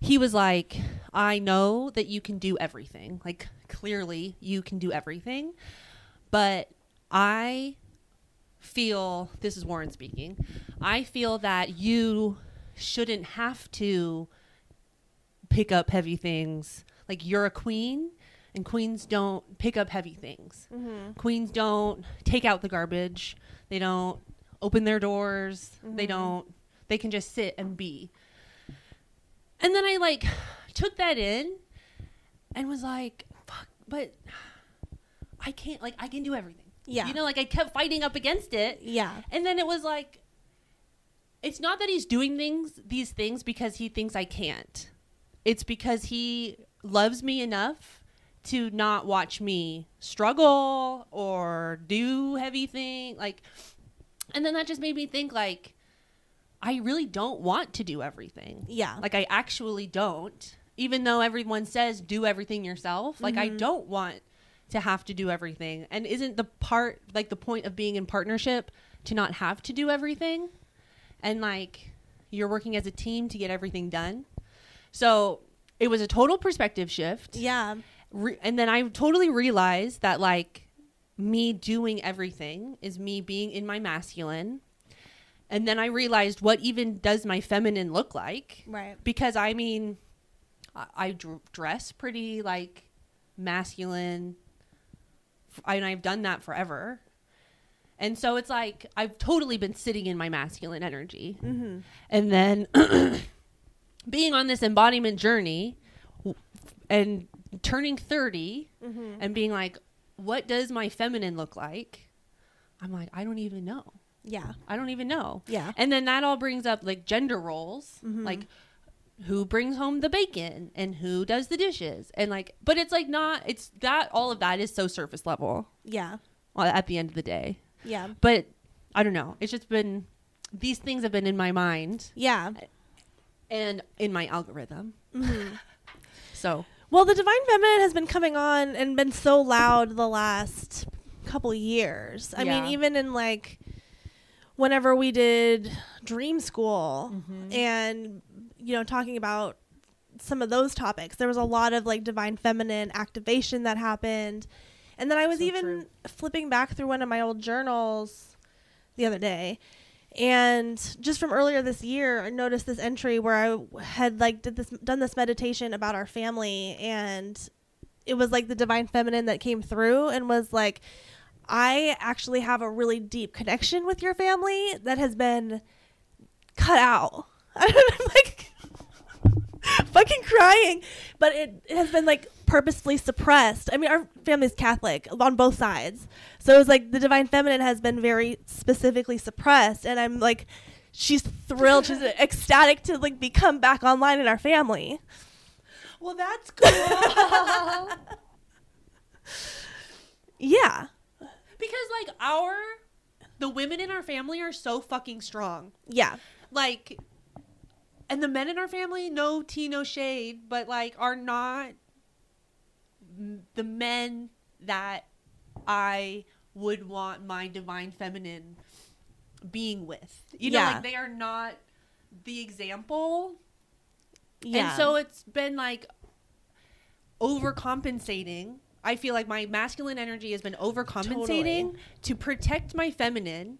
he was like, I know that you can do everything. Like, clearly, you can do everything. But I feel this is Warren speaking. I feel that you shouldn't have to pick up heavy things. Like, you're a queen, and queens don't pick up heavy things. Mm-hmm. Queens don't take out the garbage. They don't open their doors. They Mm-hmm. don't. They can just sit and be. And then I like took that in and was like, "Fuck!" But I can't. Like I can do everything. Yeah. You know, like I kept fighting up against it, Yeah. and then it was like, it's not that he's doing things these things because he thinks I can't. It's because he loves me enough to not watch me struggle or do heavy thing like and then that just made me think like I really don't want to do everything. Yeah. Like I actually don't. Even though everyone says do everything yourself, like I mm-hmm. don't want to have to do everything. And isn't the part like the point of being in partnership to not have to do everything? And like you're working as a team to get everything done. So it was a total perspective shift. yeah. Re- and then I totally realized that like me doing everything is me being in my masculine. And then I realized what even does my feminine look like? Right. Because I mean, I, I dr- dress pretty like masculine, F- and I've done that forever. And so it's like I've totally been sitting in my masculine energy. Mm-hmm. And then (clears throat) being on this embodiment journey and turning 30 Mm-hmm. and being like, what does my feminine look like? I'm like, I don't even know. Yeah. I don't even know. Yeah. And then that all brings up like gender roles, Mhm. like who brings home the bacon and who does the dishes. And like, but it's like not, it's that, all of that is so surface level Yeah. at the end of the day. Yeah. But I don't know. It's just been, these things have been in my mind Yeah. And in my algorithm. Mm-hmm. So Well, the divine feminine has been coming on and been so loud the last couple years. I Yeah. mean, even in like whenever we did dream school Mm-hmm. and you know talking about some of those topics, there was a lot of like divine feminine activation that happened. And then I was So even true. flipping back through one of my old journals the other day and just from earlier this year i noticed this entry where i had like did this done this meditation about our family and it was like the divine feminine that came through and was like i actually have a really deep connection with your family that has been cut out. (laughs) I'm like (laughs) fucking crying. But it, it has been like purposefully suppressed. I mean our family's catholic on both sides. So it was like the divine feminine has been very specifically suppressed. And i'm like she's thrilled. She's (laughs) ecstatic to like become back online in our family. Well, that's cool. (laughs) yeah. Because like our, the women in our family are so fucking strong. yeah. Like and the men in our family no tea no shade but like are not the men that i would want my divine feminine being with you know Yeah. like they are not the example yeah and so it's been like overcompensating. I feel like my masculine energy has been overcompensating Totally. to protect my feminine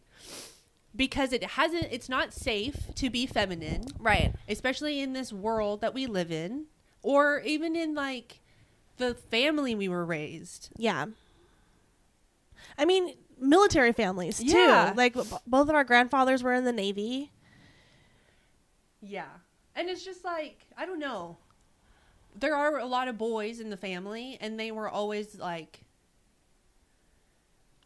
because it hasn't it's not safe to be feminine, right especially in this world that we live in or even in like the family we were raised. yeah I mean, military families too. Yeah. Like b- both of our grandfathers were in the Navy. Yeah. And it's just like, I don't know. There are a lot of boys in the family, and they were always like,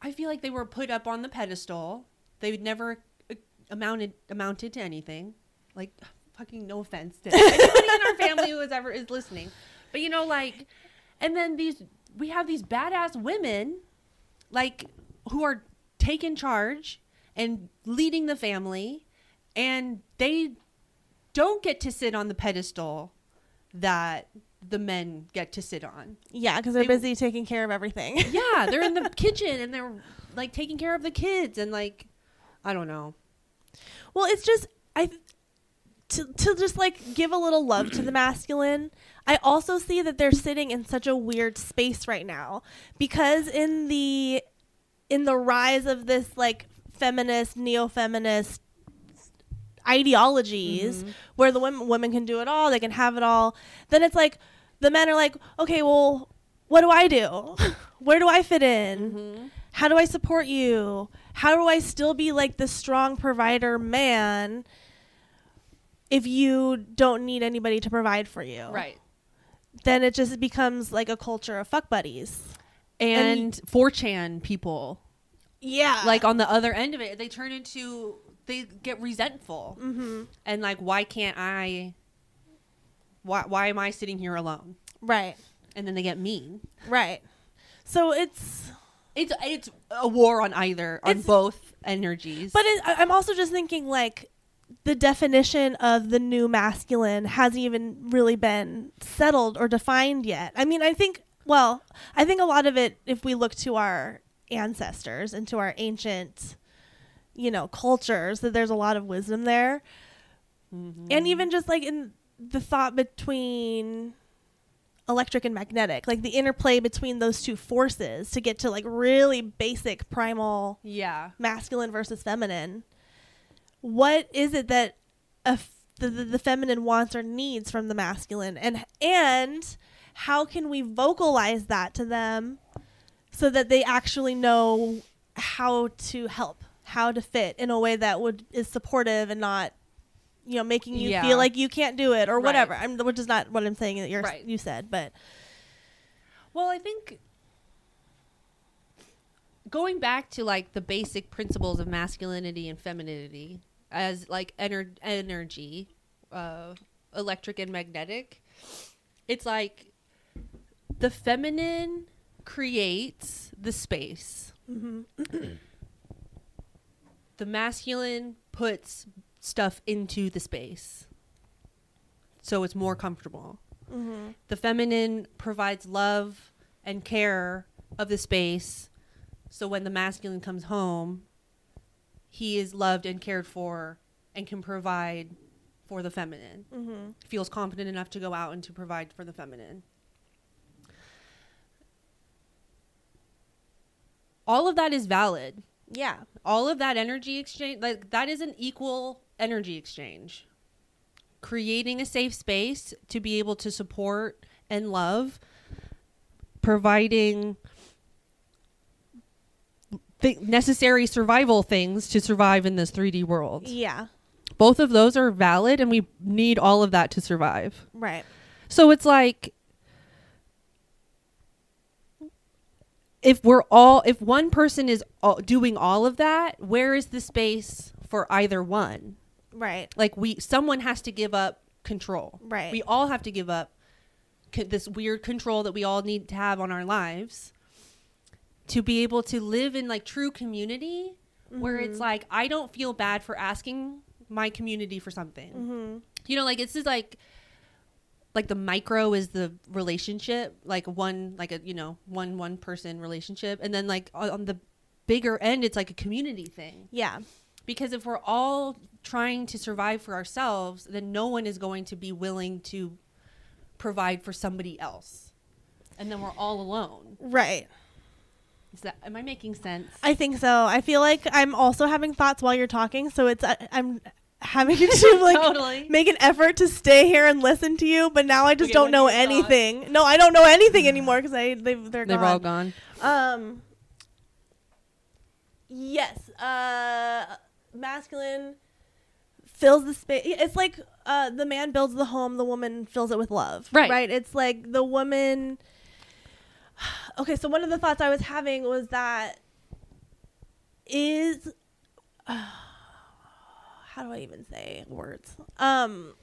I feel like they were put up on the pedestal. They never uh, amounted amounted to anything. Like, fucking no offense to anybody in our family (laughs) who is ever is listening, but you know, like, and then these we have these badass women, like, who are taking charge and leading the family, and they don't get to sit on the pedestal that the men get to sit on. Yeah, because they're They- busy taking care of everything. (laughs) Yeah, they're in the (laughs) kitchen and they're like taking care of the kids and like I don't know. Well, it's just I to to just like give a little love to the masculine. I also see that they're sitting in such a weird space right now because in the in the rise of this like feminist neo-feminist ideologies mm-hmm. where the women women can do it all, they can have it all, then it's like the men are like, "Okay, well, what do I do? (laughs) Where do I fit in?" Mm-hmm. how do I support you? How do I still be like the strong provider man if you don't need anybody to provide for you? Right. Then it just becomes like a culture of fuck buddies. And, 4chan people, Yeah. like on the other end of it, they turn into they get resentful. mm-hmm. And like why can't I why why am I sitting here alone? Right. And then they get mean. Right. So it's It's it's a war on either on both energies. but it, I'm also just thinking like the definition of the new masculine hasn't even really been settled or defined yet. I mean, I think well, I think a lot of it if we look to our ancestors and to our ancient you know, cultures that there's a lot of wisdom there. Mhm. And even just like in the thought between electric and magnetic, like the interplay between those two forces to get to like really basic primal yeah. masculine versus feminine. What is it that a f- the, the, the feminine wants or needs from the masculine, and and how can we vocalize that to them so that they actually know how to help, how to fit in a way that would is supportive and not, you know, making you Yeah. feel like you can't do it or Right. whatever. I'm, which is not what I'm saying that you're Right. you said, but Well, I think going back to like the basic principles of masculinity and femininity as like ener- energy, uh, electric and magnetic, it's like the feminine creates the space. the masculine puts stuff into the space. So it's more comfortable. The feminine provides love and care of the space. So when the masculine comes home he is loved and cared for and can provide for the feminine. Mm-hmm. feels confident enough to go out and to provide for the feminine. All of that is valid. Yeah, all of that energy exchange like that is an equal energy exchange. Creating a safe space to be able to support and love providing the necessary survival things to survive in this 3D world. yeah, Both of those are valid and we need all of that to survive. right, So it's like if we're all if one person is all, doing all of that, where is the space for either one? right, Like we someone has to give up control. Right. We all have to give up c- this weird control that we all need to have on our lives to be able to live in like true community where Mm-hmm. it's like I don't feel bad for asking my community for something. mm-hmm. You know, like it's just like like the micro is the relationship, like one like a you know one one person relationship, and then like on the bigger end, it's like a community thing. yeah, Because if we're all trying to survive for ourselves, then no one is going to be willing to provide for somebody else, and then we're all alone. right. Is that am I making sense? I think so. I feel like I'm also having thoughts while you're talking, so it's I, I'm having to (laughs) like Totally. make an effort to stay here and listen to you. But now I just Okay, don't know are your thoughts? anything. No, I don't know anything (sighs) anymore because I they they're gone. They're gone. all gone. Um, Yes. Uh, masculine fills the space. It's like uh, the man builds the home, the woman fills it with love. Right. Right. It's like the woman. Okay, so one of the thoughts I was having was that is. (sighs) how do I even say words? Um.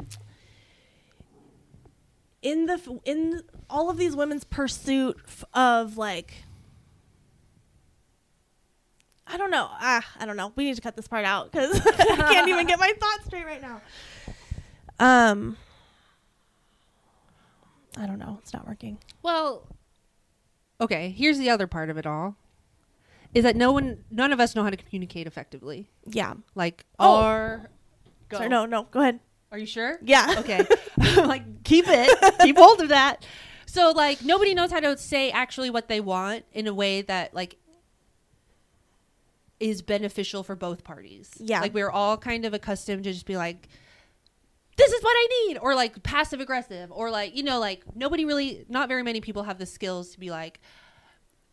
In the in all of these women's pursuit of like I don't know. Ah, I don't know. We need to cut this part out because (laughs) I can't even get my thoughts straight right now. Um, I don't know. It's not working. Well, okay. Here's the other part of it all: is that no one, none of us know how to communicate effectively. Yeah. Like Oh. our. Go. Sorry, no, no. Go ahead. Are you sure? Yeah. Okay. (laughs) (laughs) like keep it. (laughs) keep hold of that. So like nobody knows how to say actually what they want in a way that like is beneficial for both parties. Yeah. Like we're all kind of accustomed to just be like this is what I need or like passive aggressive or like you know like nobody really not very many people have the skills to be like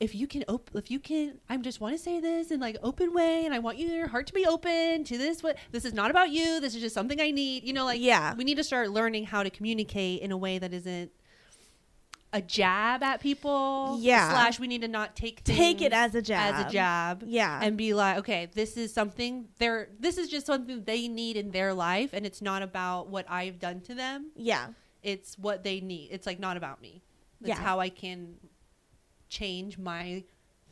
if you can op- if you can i just want to say this in like open way and i want you your heart to be open to this what this is not about you this is just something i need you know like Yeah. we need to start learning how to communicate in a way that isn't a jab at people Yeah. slash we need to not take Take it as a jab. as a jab Yeah. and be like okay this is something they're this is just something they need in their life and it's not about what i've done to them yeah. it's what they need. It's like not about me. It's Yeah. how I can change my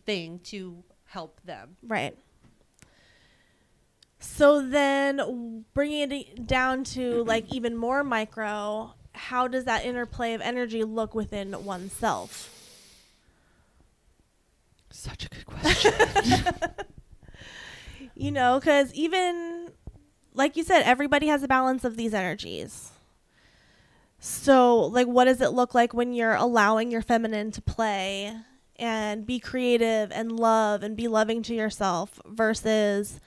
thing to help them. Right. So then, bringing it down to like even more micro, how does that interplay of energy look within oneself? Such a good question. (laughs) You know, because even like you said, everybody has a balance of these energies. So, like, what does it look like when you're allowing your feminine to play and be creative and love and be loving to yourself versus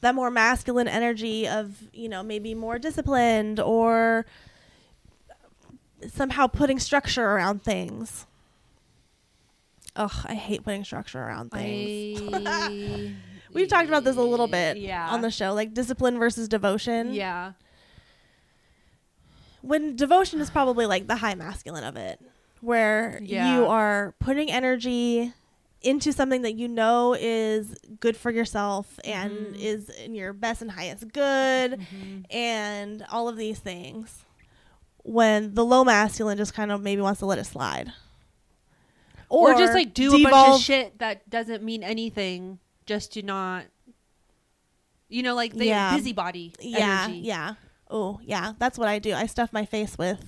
that more masculine energy of, you know, maybe more disciplined or somehow putting structure around things? Ugh, I hate putting structure around things. I, (laughs) We've talked about this a little bit Yeah. on the show, like discipline versus devotion. yeah. When devotion is probably like the high masculine of it, where Yeah. you are putting energy into something that you know is good for yourself and Mhm. is in your best and highest good Mhm. and all of these things. When the low masculine just kind of maybe wants to let it slide. Or, just like do a bunch of shit that doesn't mean anything just to not you know like the Yeah. busybody Yeah, energy. yeah. Oh, yeah. That's what I do. I stuff my face with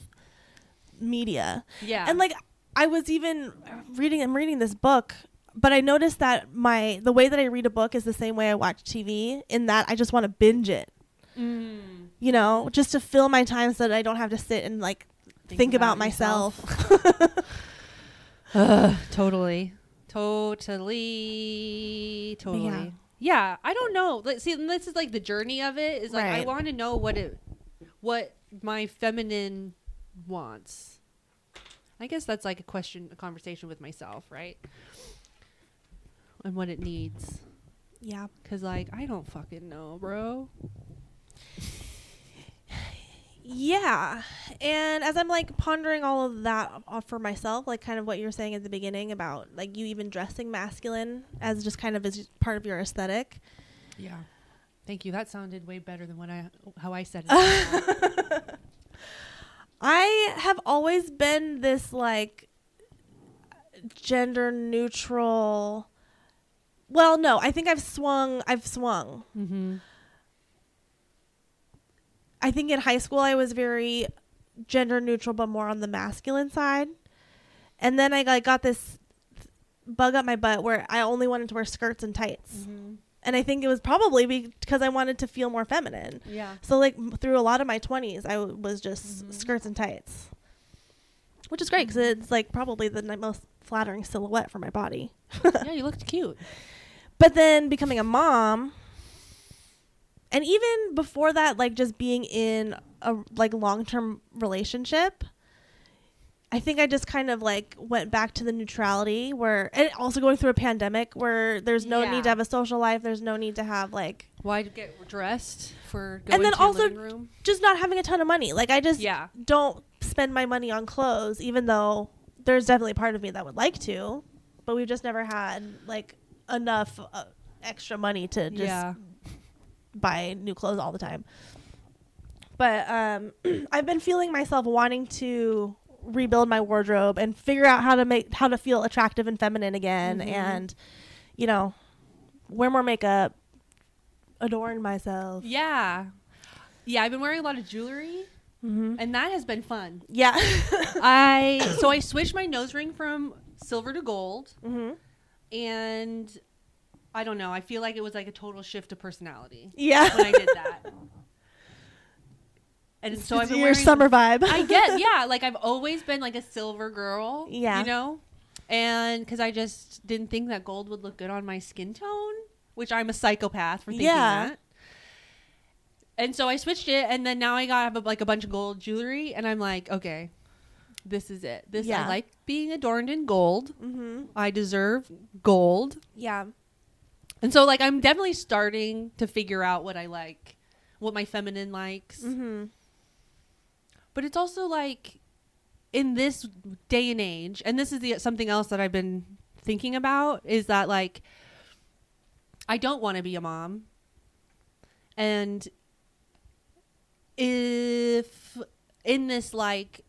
media. yeah And like I was even reading I'm reading this book, but I noticed that my the way that I read a book is the same way I watch TV in that I just want to binge it. Mm. You know, just to fill my time so that I don't have to sit and like think, about, myself. (laughs) (laughs) Ugh, totally. Totally. Totally. Yeah. Yeah. I don't know. Like, see, this is like the journey of it. Is like I want to know what it, what my feminine wants. I guess that's like a question, a conversation with myself, right? And what it needs. yeah. Cause like I don't fucking know, bro. Yeah. And as I'm like pondering all of that for myself, like kind of what you're saying at the beginning about like you even dressing masculine as just kind of as part of your aesthetic. Yeah. Thank you. That sounded way better than what I how I said it. (laughs) I have always been this like gender neutral. Well, no, I think I've swung. I've swung. mm-hmm. I think in high school I was very gender neutral, but more on the masculine side. And then I like got this bug up my butt where I only wanted to wear skirts and tights. Mm-hmm. And I think it was probably because I wanted to feel more feminine. Yeah. So like through a lot of my 20s, I w- was just Mhm. skirts and tights. Which is great because it's like probably the most flattering silhouette for my body. yeah, you looked cute. (laughs) But then becoming a mom, and even before that, like just being in a like long term relationship, I think I just kind of like went back to the neutrality where, and also going through a pandemic where there's no Yeah. need to have a social life. There's no need to have like Why get dressed for And then also- room? just not having a ton of money. Like I just Yeah. don't spend my money on clothes, even though there's definitely part of me that would like to, but we've just never had like enough uh, extra money to just yeah. Buy new clothes all the time. But um, (clears throat) I've been feeling myself wanting to rebuild my wardrobe and figure out how to make how to feel attractive and feminine again, Mhm. and you know, wear more makeup, adorn myself. Yeah. Yeah, I've been wearing a lot of jewelry Mm-hmm. and that has been fun. Yeah. (laughs) I so I switched my nose ring from silver to gold mm-hmm. and I don't know, I feel like it was like a total shift of personality Yeah. when I did that. (laughs) And so I've been your wearing summer vibe. I get, (laughs) yeah. Like I've always been like a silver girl. Yeah. You know? And because I just didn't think that gold would look good on my skin tone, which I'm a psychopath for thinking Yeah. that. And so I switched it, and then now I got a, like a bunch of gold jewelry, and I'm like, okay, this is it. This Yeah. I like being adorned in gold. mm-hmm. I deserve gold, Yeah. And so like I'm definitely starting to figure out what I like, what my feminine likes. Mm-hmm. but it's also like in this day and age and this is the something else that i've been thinking about is that like i don't want to be a mom and if in this like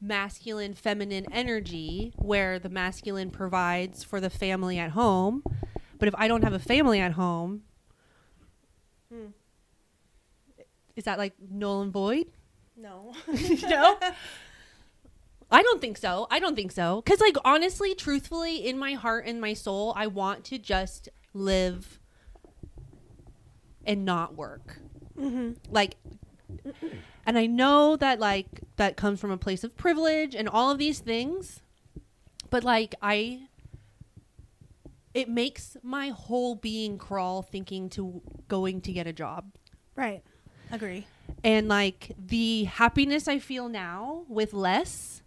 masculine feminine energy where the masculine provides for the family at home but if i don't have a family at home Hmm. is that like null and void No. (laughs) (laughs) no i don't think so i don't think so because like honestly truthfully in my heart and my soul i want to just live and not work mm-hmm. like and i know that like that comes from a place of privilege and all of these things but like i it makes my whole being crawl thinking to going to get a job Right. Agree. and like the happiness I feel now with less,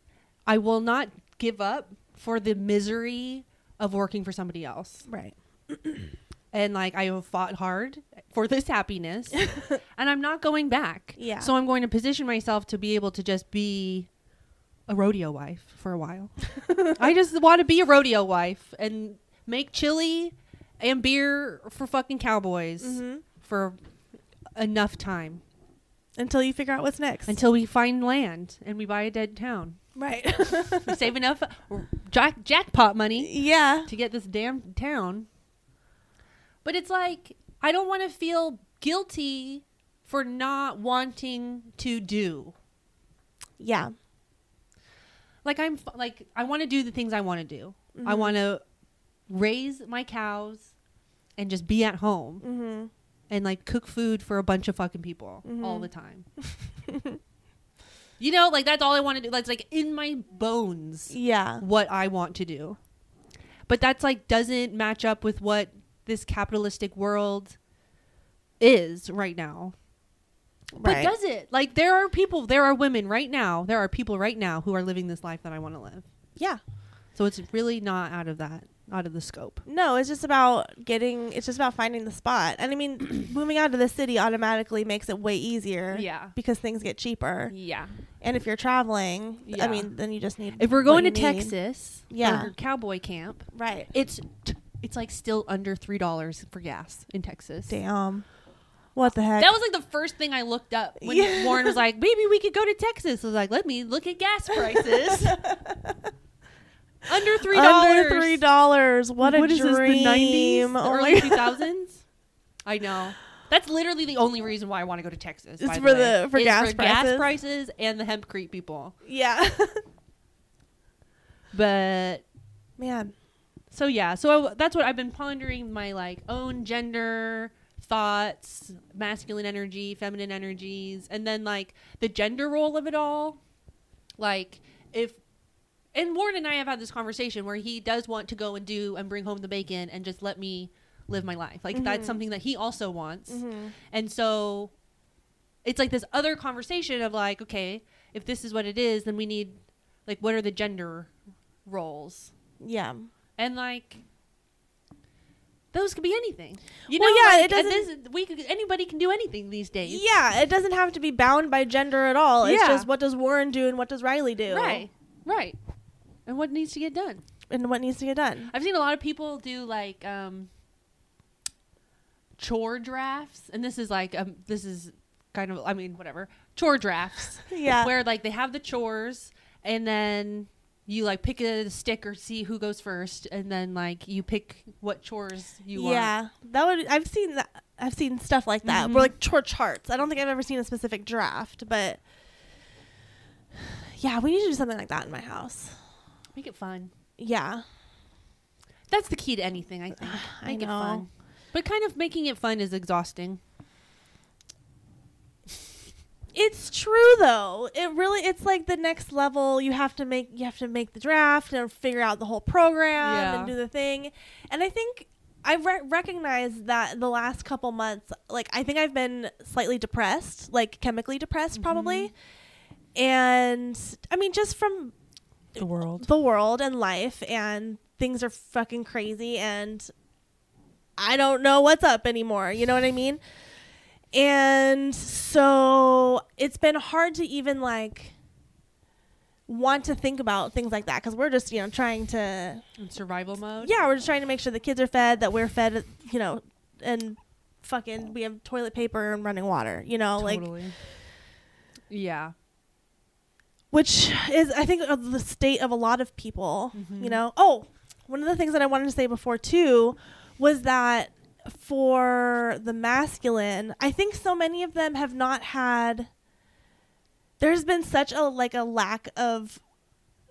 I will not give up for the misery of working for somebody else. Right. (clears throat) And like I have fought hard for this happiness (laughs) and I'm not going back. Yeah. So I'm going to position myself to be able to just be a rodeo wife for a while. (laughs) I just want to be a rodeo wife and make chili and beer for fucking cowboys Mm-hmm. for enough time Until you figure out what's next. until we find land and we buy a dead town. right. (laughs) We save enough jack- jackpot money yeah. to get this damn town. But it's like I don't want to feel guilty for not wanting to do. Yeah. Like I'm like I want to do the things I want to do. I Mhm. want to raise my cows and just be at home Mm-hmm. and like cook food for a bunch of fucking people all Mhm. the time. (laughs) you know, like that's all I want to do. That's like in my bones Yeah. what I want to do. But that's like doesn't match up with what this capitalistic world is right now. But does it? Like there are people, there are women right now, there are people right now who are living this life that I want to live. yeah. So it's really not out of that, out of the scope. No, it's just about getting. It's just about finding the spot. And I mean, (coughs) moving out of the city automatically makes it way easier. Yeah. Because things get cheaper. Yeah. And if you're traveling, Yeah. I mean, then you just need. If we're going you to need. Texas, Yeah. for cowboy camp, right? it's it's like still under three dollars for gas in Texas. Damn. What the heck? That was like the first thing I looked up when (laughs) Yeah. Warren was like, "Maybe we could go to Texas." I was like, "Let me look at gas (laughs) prices." (laughs) Under three dollars. Under three dollars. What a What is this, dream! the nineties, Oh early (laughs) two thousands? I know. That's literally the only reason why I want to go to Texas. It's by for way, the- for is gas for gas prices? prices and the hempcrete people. Yeah. (laughs) But Man. so yeah, so I, that's what I've been pondering my like own gender thoughts, masculine energy, feminine energies, and then like the gender role of it all. Like if and Warren and I have had this conversation where he does want to go and do and bring home the bacon and just let me live my life. Like that's Mhm. something that he also wants. Mm-hmm. And so it's like this other conversation of like, okay, if this is what it is, then we need like what are the gender roles Yeah. and like those could be anything you Well, know yeah, like, it and this, we could anybody can do anything these days Yeah, it doesn't have to be bound by gender at all. It's Yeah. just what does Warren do and what does Riley do? right right and what needs to get done And what needs to get done. I've seen a lot of people do like um chore drafts and this is like um this is kind of I mean whatever chore drafts (laughs) Yeah. where like they have the chores and then you like pick a stick or see who goes first and then like you pick what chores you want. yeah. That would I've seen that I've seen stuff like that. Mhm. Where like chore charts. I don't think I've ever seen a specific draft, but (sighs) yeah, we need to do something like that in my house. Make it fun. Yeah. That's the key to anything, I think. (sighs) I Make it know. fun. But kind of making it fun is exhausting. It's true though. It really it's like the next level. You have to make you have to make the draft and figure out the whole program Yeah. and do the thing. And I think I re- recognize that the last couple months, like I think I've been slightly depressed, like chemically depressed, probably. Mm-hmm. And I mean, just from The world. the world and life, and things are fucking crazy, and I don't know what's up anymore. You know what I mean? And so it's been hard to even like want to think about things like that because we're just you know trying to In survival mode. yeah we're just trying to make sure the kids are fed that we're fed you know and fucking we have toilet paper and running water you know like Totally. yeah. Which is I think of the state of a lot of people. Mhm. You know. Oh, one of the things that I wanted to say before too was that for the masculine, I think so many of them have not had. There's been such a like a lack of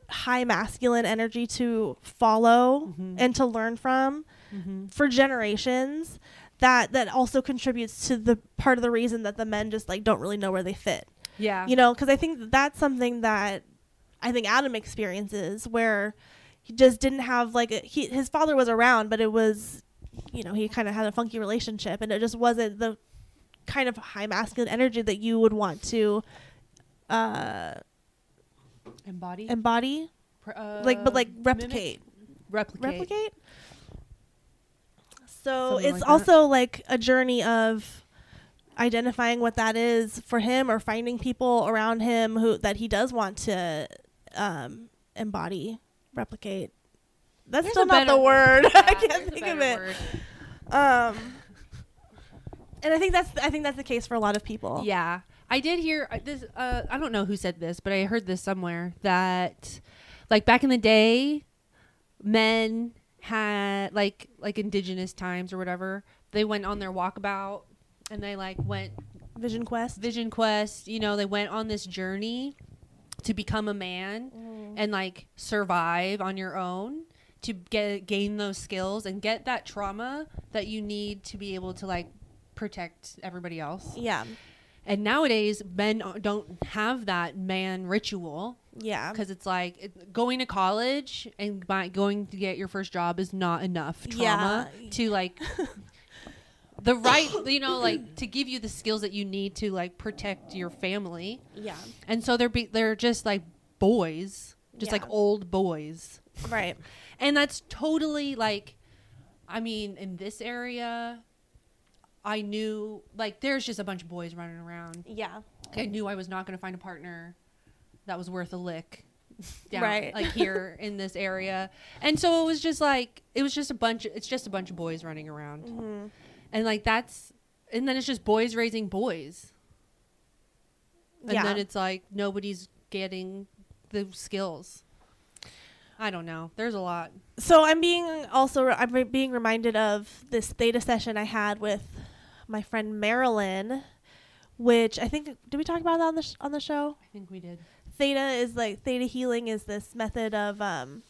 high masculine energy to follow Mhm. and to learn from Mm-hmm. for generations that that also contributes to the part of the reason that the men just like don't really know where they fit Yeah. you know because i think that's something that i think adam experiences where he just didn't have like a, he, his father was around but it was you know he kind of had a funky relationship and it just wasn't the kind of high masculine energy that you would want to uh Embody. embody uh, like but like mimic? replicate Replicate. replicate so Something it's like that. also like a journey of identifying what that is for him or finding people around him who that he does want to um, embody replicate that's There's still not the word Yeah, (laughs) i can't think of it word. um and i think that's i think that's the case for a lot of people Yeah, I did hear uh, this. Uh, I don't know who said this, but I heard this somewhere that, like back in the day, men had like like indigenous times or whatever. They went on their walkabout and they like went vision quest vision quest. You know, they went on this journey to become a man mm. and like survive on your own to get gain those skills and get that trauma that you need to be able to like protect everybody else. yeah And nowadays, men don't have that man ritual yeah because it's like it, going to college and by going to get your first job is not enough trauma Yeah. to like (laughs) the right, you know, like to give you the skills that you need to like protect your family. yeah And so they're be, they're just like boys, just like old boys, right and that's totally like, I mean, in this area. I knew like there's just a bunch of boys running around yeah I knew I was not going to find a partner that was worth a lick (laughs) down Right. like here in this area. And so it was just like it was just a bunch of, it's just a bunch of boys running around. Mhm. And like that's and then it's just boys raising boys. And Yeah. then it's like nobody's getting the skills. I don't know. There's a lot. so I'm being also I'm re- being reminded of this theta session I had with my friend Marilyn, which I think did we talk about that on the sh- on the show? I think we did. Theta is like theta healing is this method of um,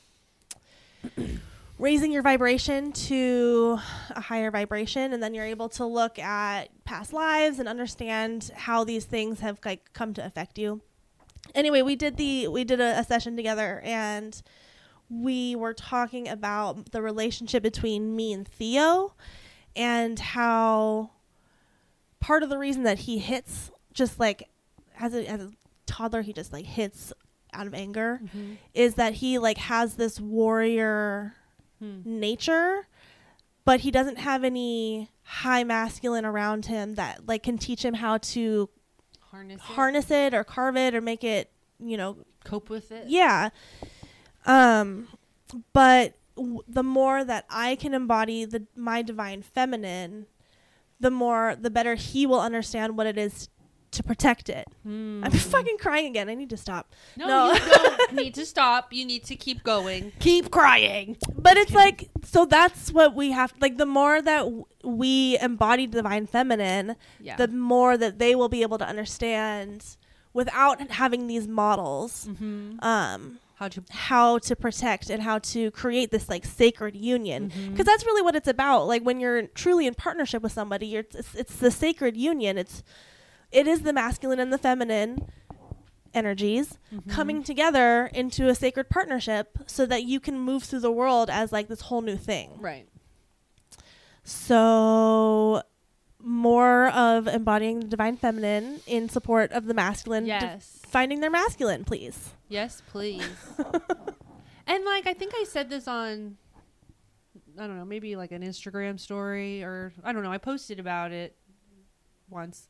raising your vibration to a higher vibration, and then you're able to look at past lives and understand how these things have like come to affect you. Anyway, we did the we did a, a session together, and we were talking about the relationship between me and Theo, and how part of the reason that he hits just like as a as a toddler he just like hits out of anger Mhm. is that he like has this warrior Hmm. nature but he doesn't have any high masculine around him that like can teach him how to Harness. it, harness it or carve it or make it you know Cope with it. yeah um but w- the more that i can embody the my divine feminine the more the better he will understand what it is to protect it i'm Mm. fucking crying again i need to stop No, No. you don't (laughs) need to stop. You need to keep going. Keep crying. but it's like so that's what we have like the more that w- we embody divine feminine Yeah. the more that they will be able to understand without having these models mm-hmm. um How to. how to protect and how to create this like sacred union because that's really what it's about like when you're truly in partnership with somebody you're it's, it's the sacred union it's it is the masculine and the feminine energies Mhm. coming together into a sacred partnership so that you can move through the world as like this whole new thing Right. so more of embodying the divine feminine in support of the masculine de- Yes. finding their masculine please Yes, please. (laughs) and like I think I said this on I don't know, maybe like an Instagram story or I don't know, I posted about it once.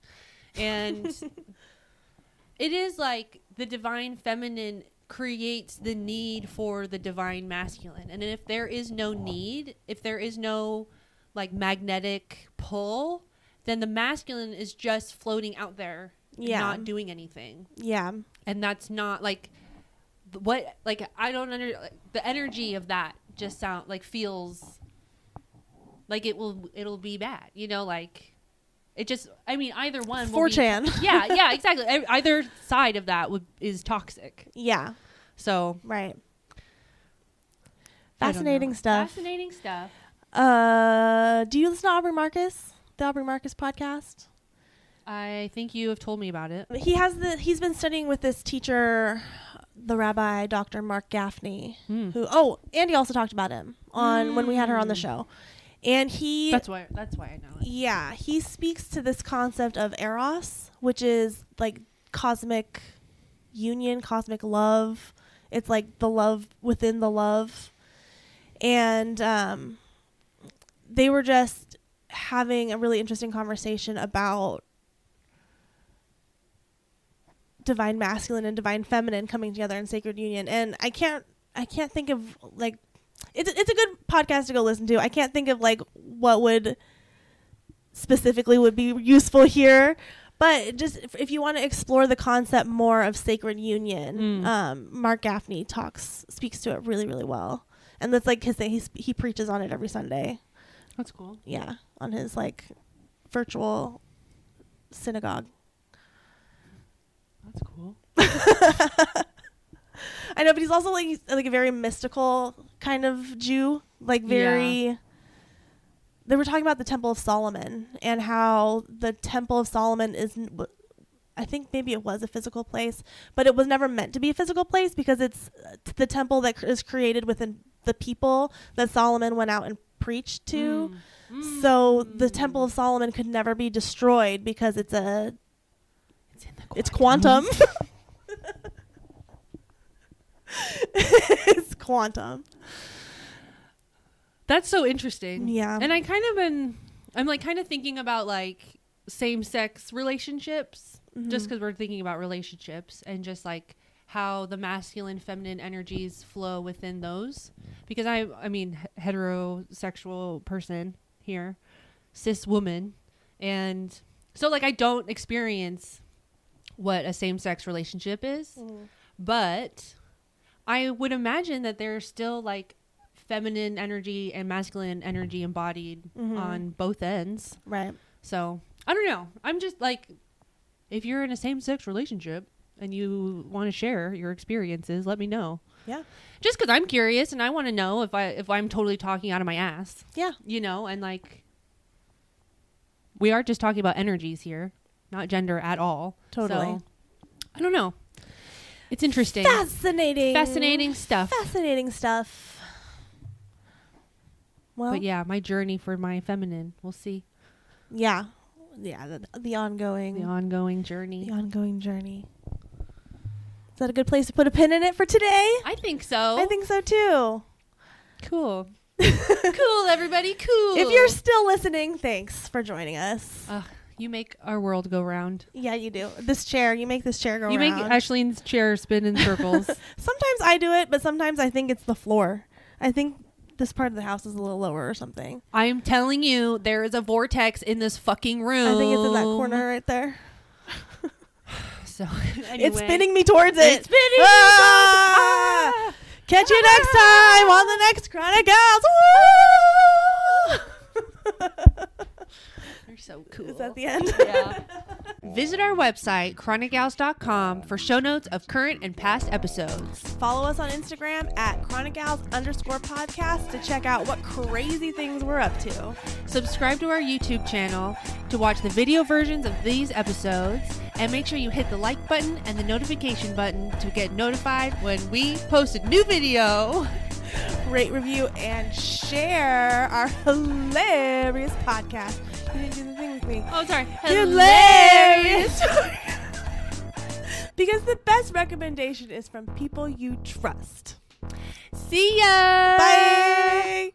And (laughs) it is like the divine feminine creates the need for the divine masculine. And if there is no need, if there is no like magnetic pull, then the masculine is just floating out there Yeah. not doing anything yeah and that's not like what like i don't under like, the energy of that just sound like feels like it will it'll be bad you know like it just i mean either one will 4chan (laughs) yeah (laughs) yeah exactly either side of that would is toxic yeah so right I don't know. fascinating stuff fascinating stuff Uh, do you listen to Aubrey Marcus, the Aubrey Marcus podcast? i think you have told me about it He has the he's been studying with this teacher, the Rabbi Dr. Marc Gafni, Hmm. who oh, Andy also talked about him on when we had her on the Mm. show, and he that's why that's why i know it. Yeah he speaks to this concept of eros, which is like cosmic union, cosmic love. It's like the love within the love, and um, they were just having a really interesting conversation about divine masculine and divine feminine coming together in sacred union. And i can't i can't think of like it's, it's a good podcast to go listen to. I can't think of like what would specifically would be useful here but just if, if you want to explore the concept more of sacred union Mm. um, marc gafni talks speaks to it really really well. And that's like his thing. He, he preaches on it every sunday. That's cool. Yeah on his like virtual synagogue. That's cool (laughs) I know, but he's also like like a very mystical kind of Jew, like very. They were talking about the Temple of Solomon and how the Temple of Solomon is. I think maybe it was a physical place, but it was never meant to be a physical place because it's uh, the temple that is created within the people that Solomon went out and preached to. Mm. So the Temple of Solomon could never be destroyed because it's a it's in the it's quantum. (laughs) (laughs) it's quantum. That's so interesting. Yeah. And I kind of been, I'm like kind of thinking about like same sex relationships, just Mhm. because we're thinking about relationships and just like how the masculine, feminine energies flow within those. Because I, I mean, he- heterosexual person here, cis woman, and so like I don't experience what a same sex relationship is but I would imagine that there's still like feminine energy and masculine energy embodied Mhm. on both ends. Right. So I don't know. I'm just like, if you're in a same sex relationship and you want to share your experiences, let me know. Yeah. Just because I'm curious and I want to know if I if I'm totally talking out of my ass, Yeah. you know, and like we are just talking about energies here, not gender at all. Totally. So, I don't know. It's interesting. Fascinating. Fascinating stuff. Fascinating stuff. Well, but yeah, my journey for my feminine. We'll see yeah. Yeah, the, the ongoing the ongoing journey. the ongoing journey. Is that a good place to put a pin in it for today? I think so. I think so too. cool. (laughs) cool, everybody. Cool. If you're still listening, thanks for joining us. Ugh, you make our world go round. Yeah, you do. This chair, you make this chair go you around. make Ashleen's chair spin in circles. (laughs) sometimes I do it, but sometimes I think it's the floor. I think this part of the house is a little lower or something. I'm telling you, there is a vortex in this fucking room. I think it's in that corner right there. (sighs) So (laughs) anyway. It's spinning me towards it. It's spinning me Ah! towards it. Catch you next time on the next Chronic Gals. (laughs) You're so cool. Is that the end? (laughs) yeah. (laughs) Visit our website, chronicgals.com, for show notes of current and past episodes. Follow us on Instagram at Chronic Gals underscore podcast to check out what crazy things we're up to. Subscribe to our YouTube channel to watch the video versions of these episodes, and make sure you hit the like button and the notification button to get notified when we post a new video. (laughs) Rate, review, and share our hilarious podcast. You didn't do the thing with me. Oh, sorry. Hilarious. (laughs) because the best recommendation is from people you trust. See ya. Bye.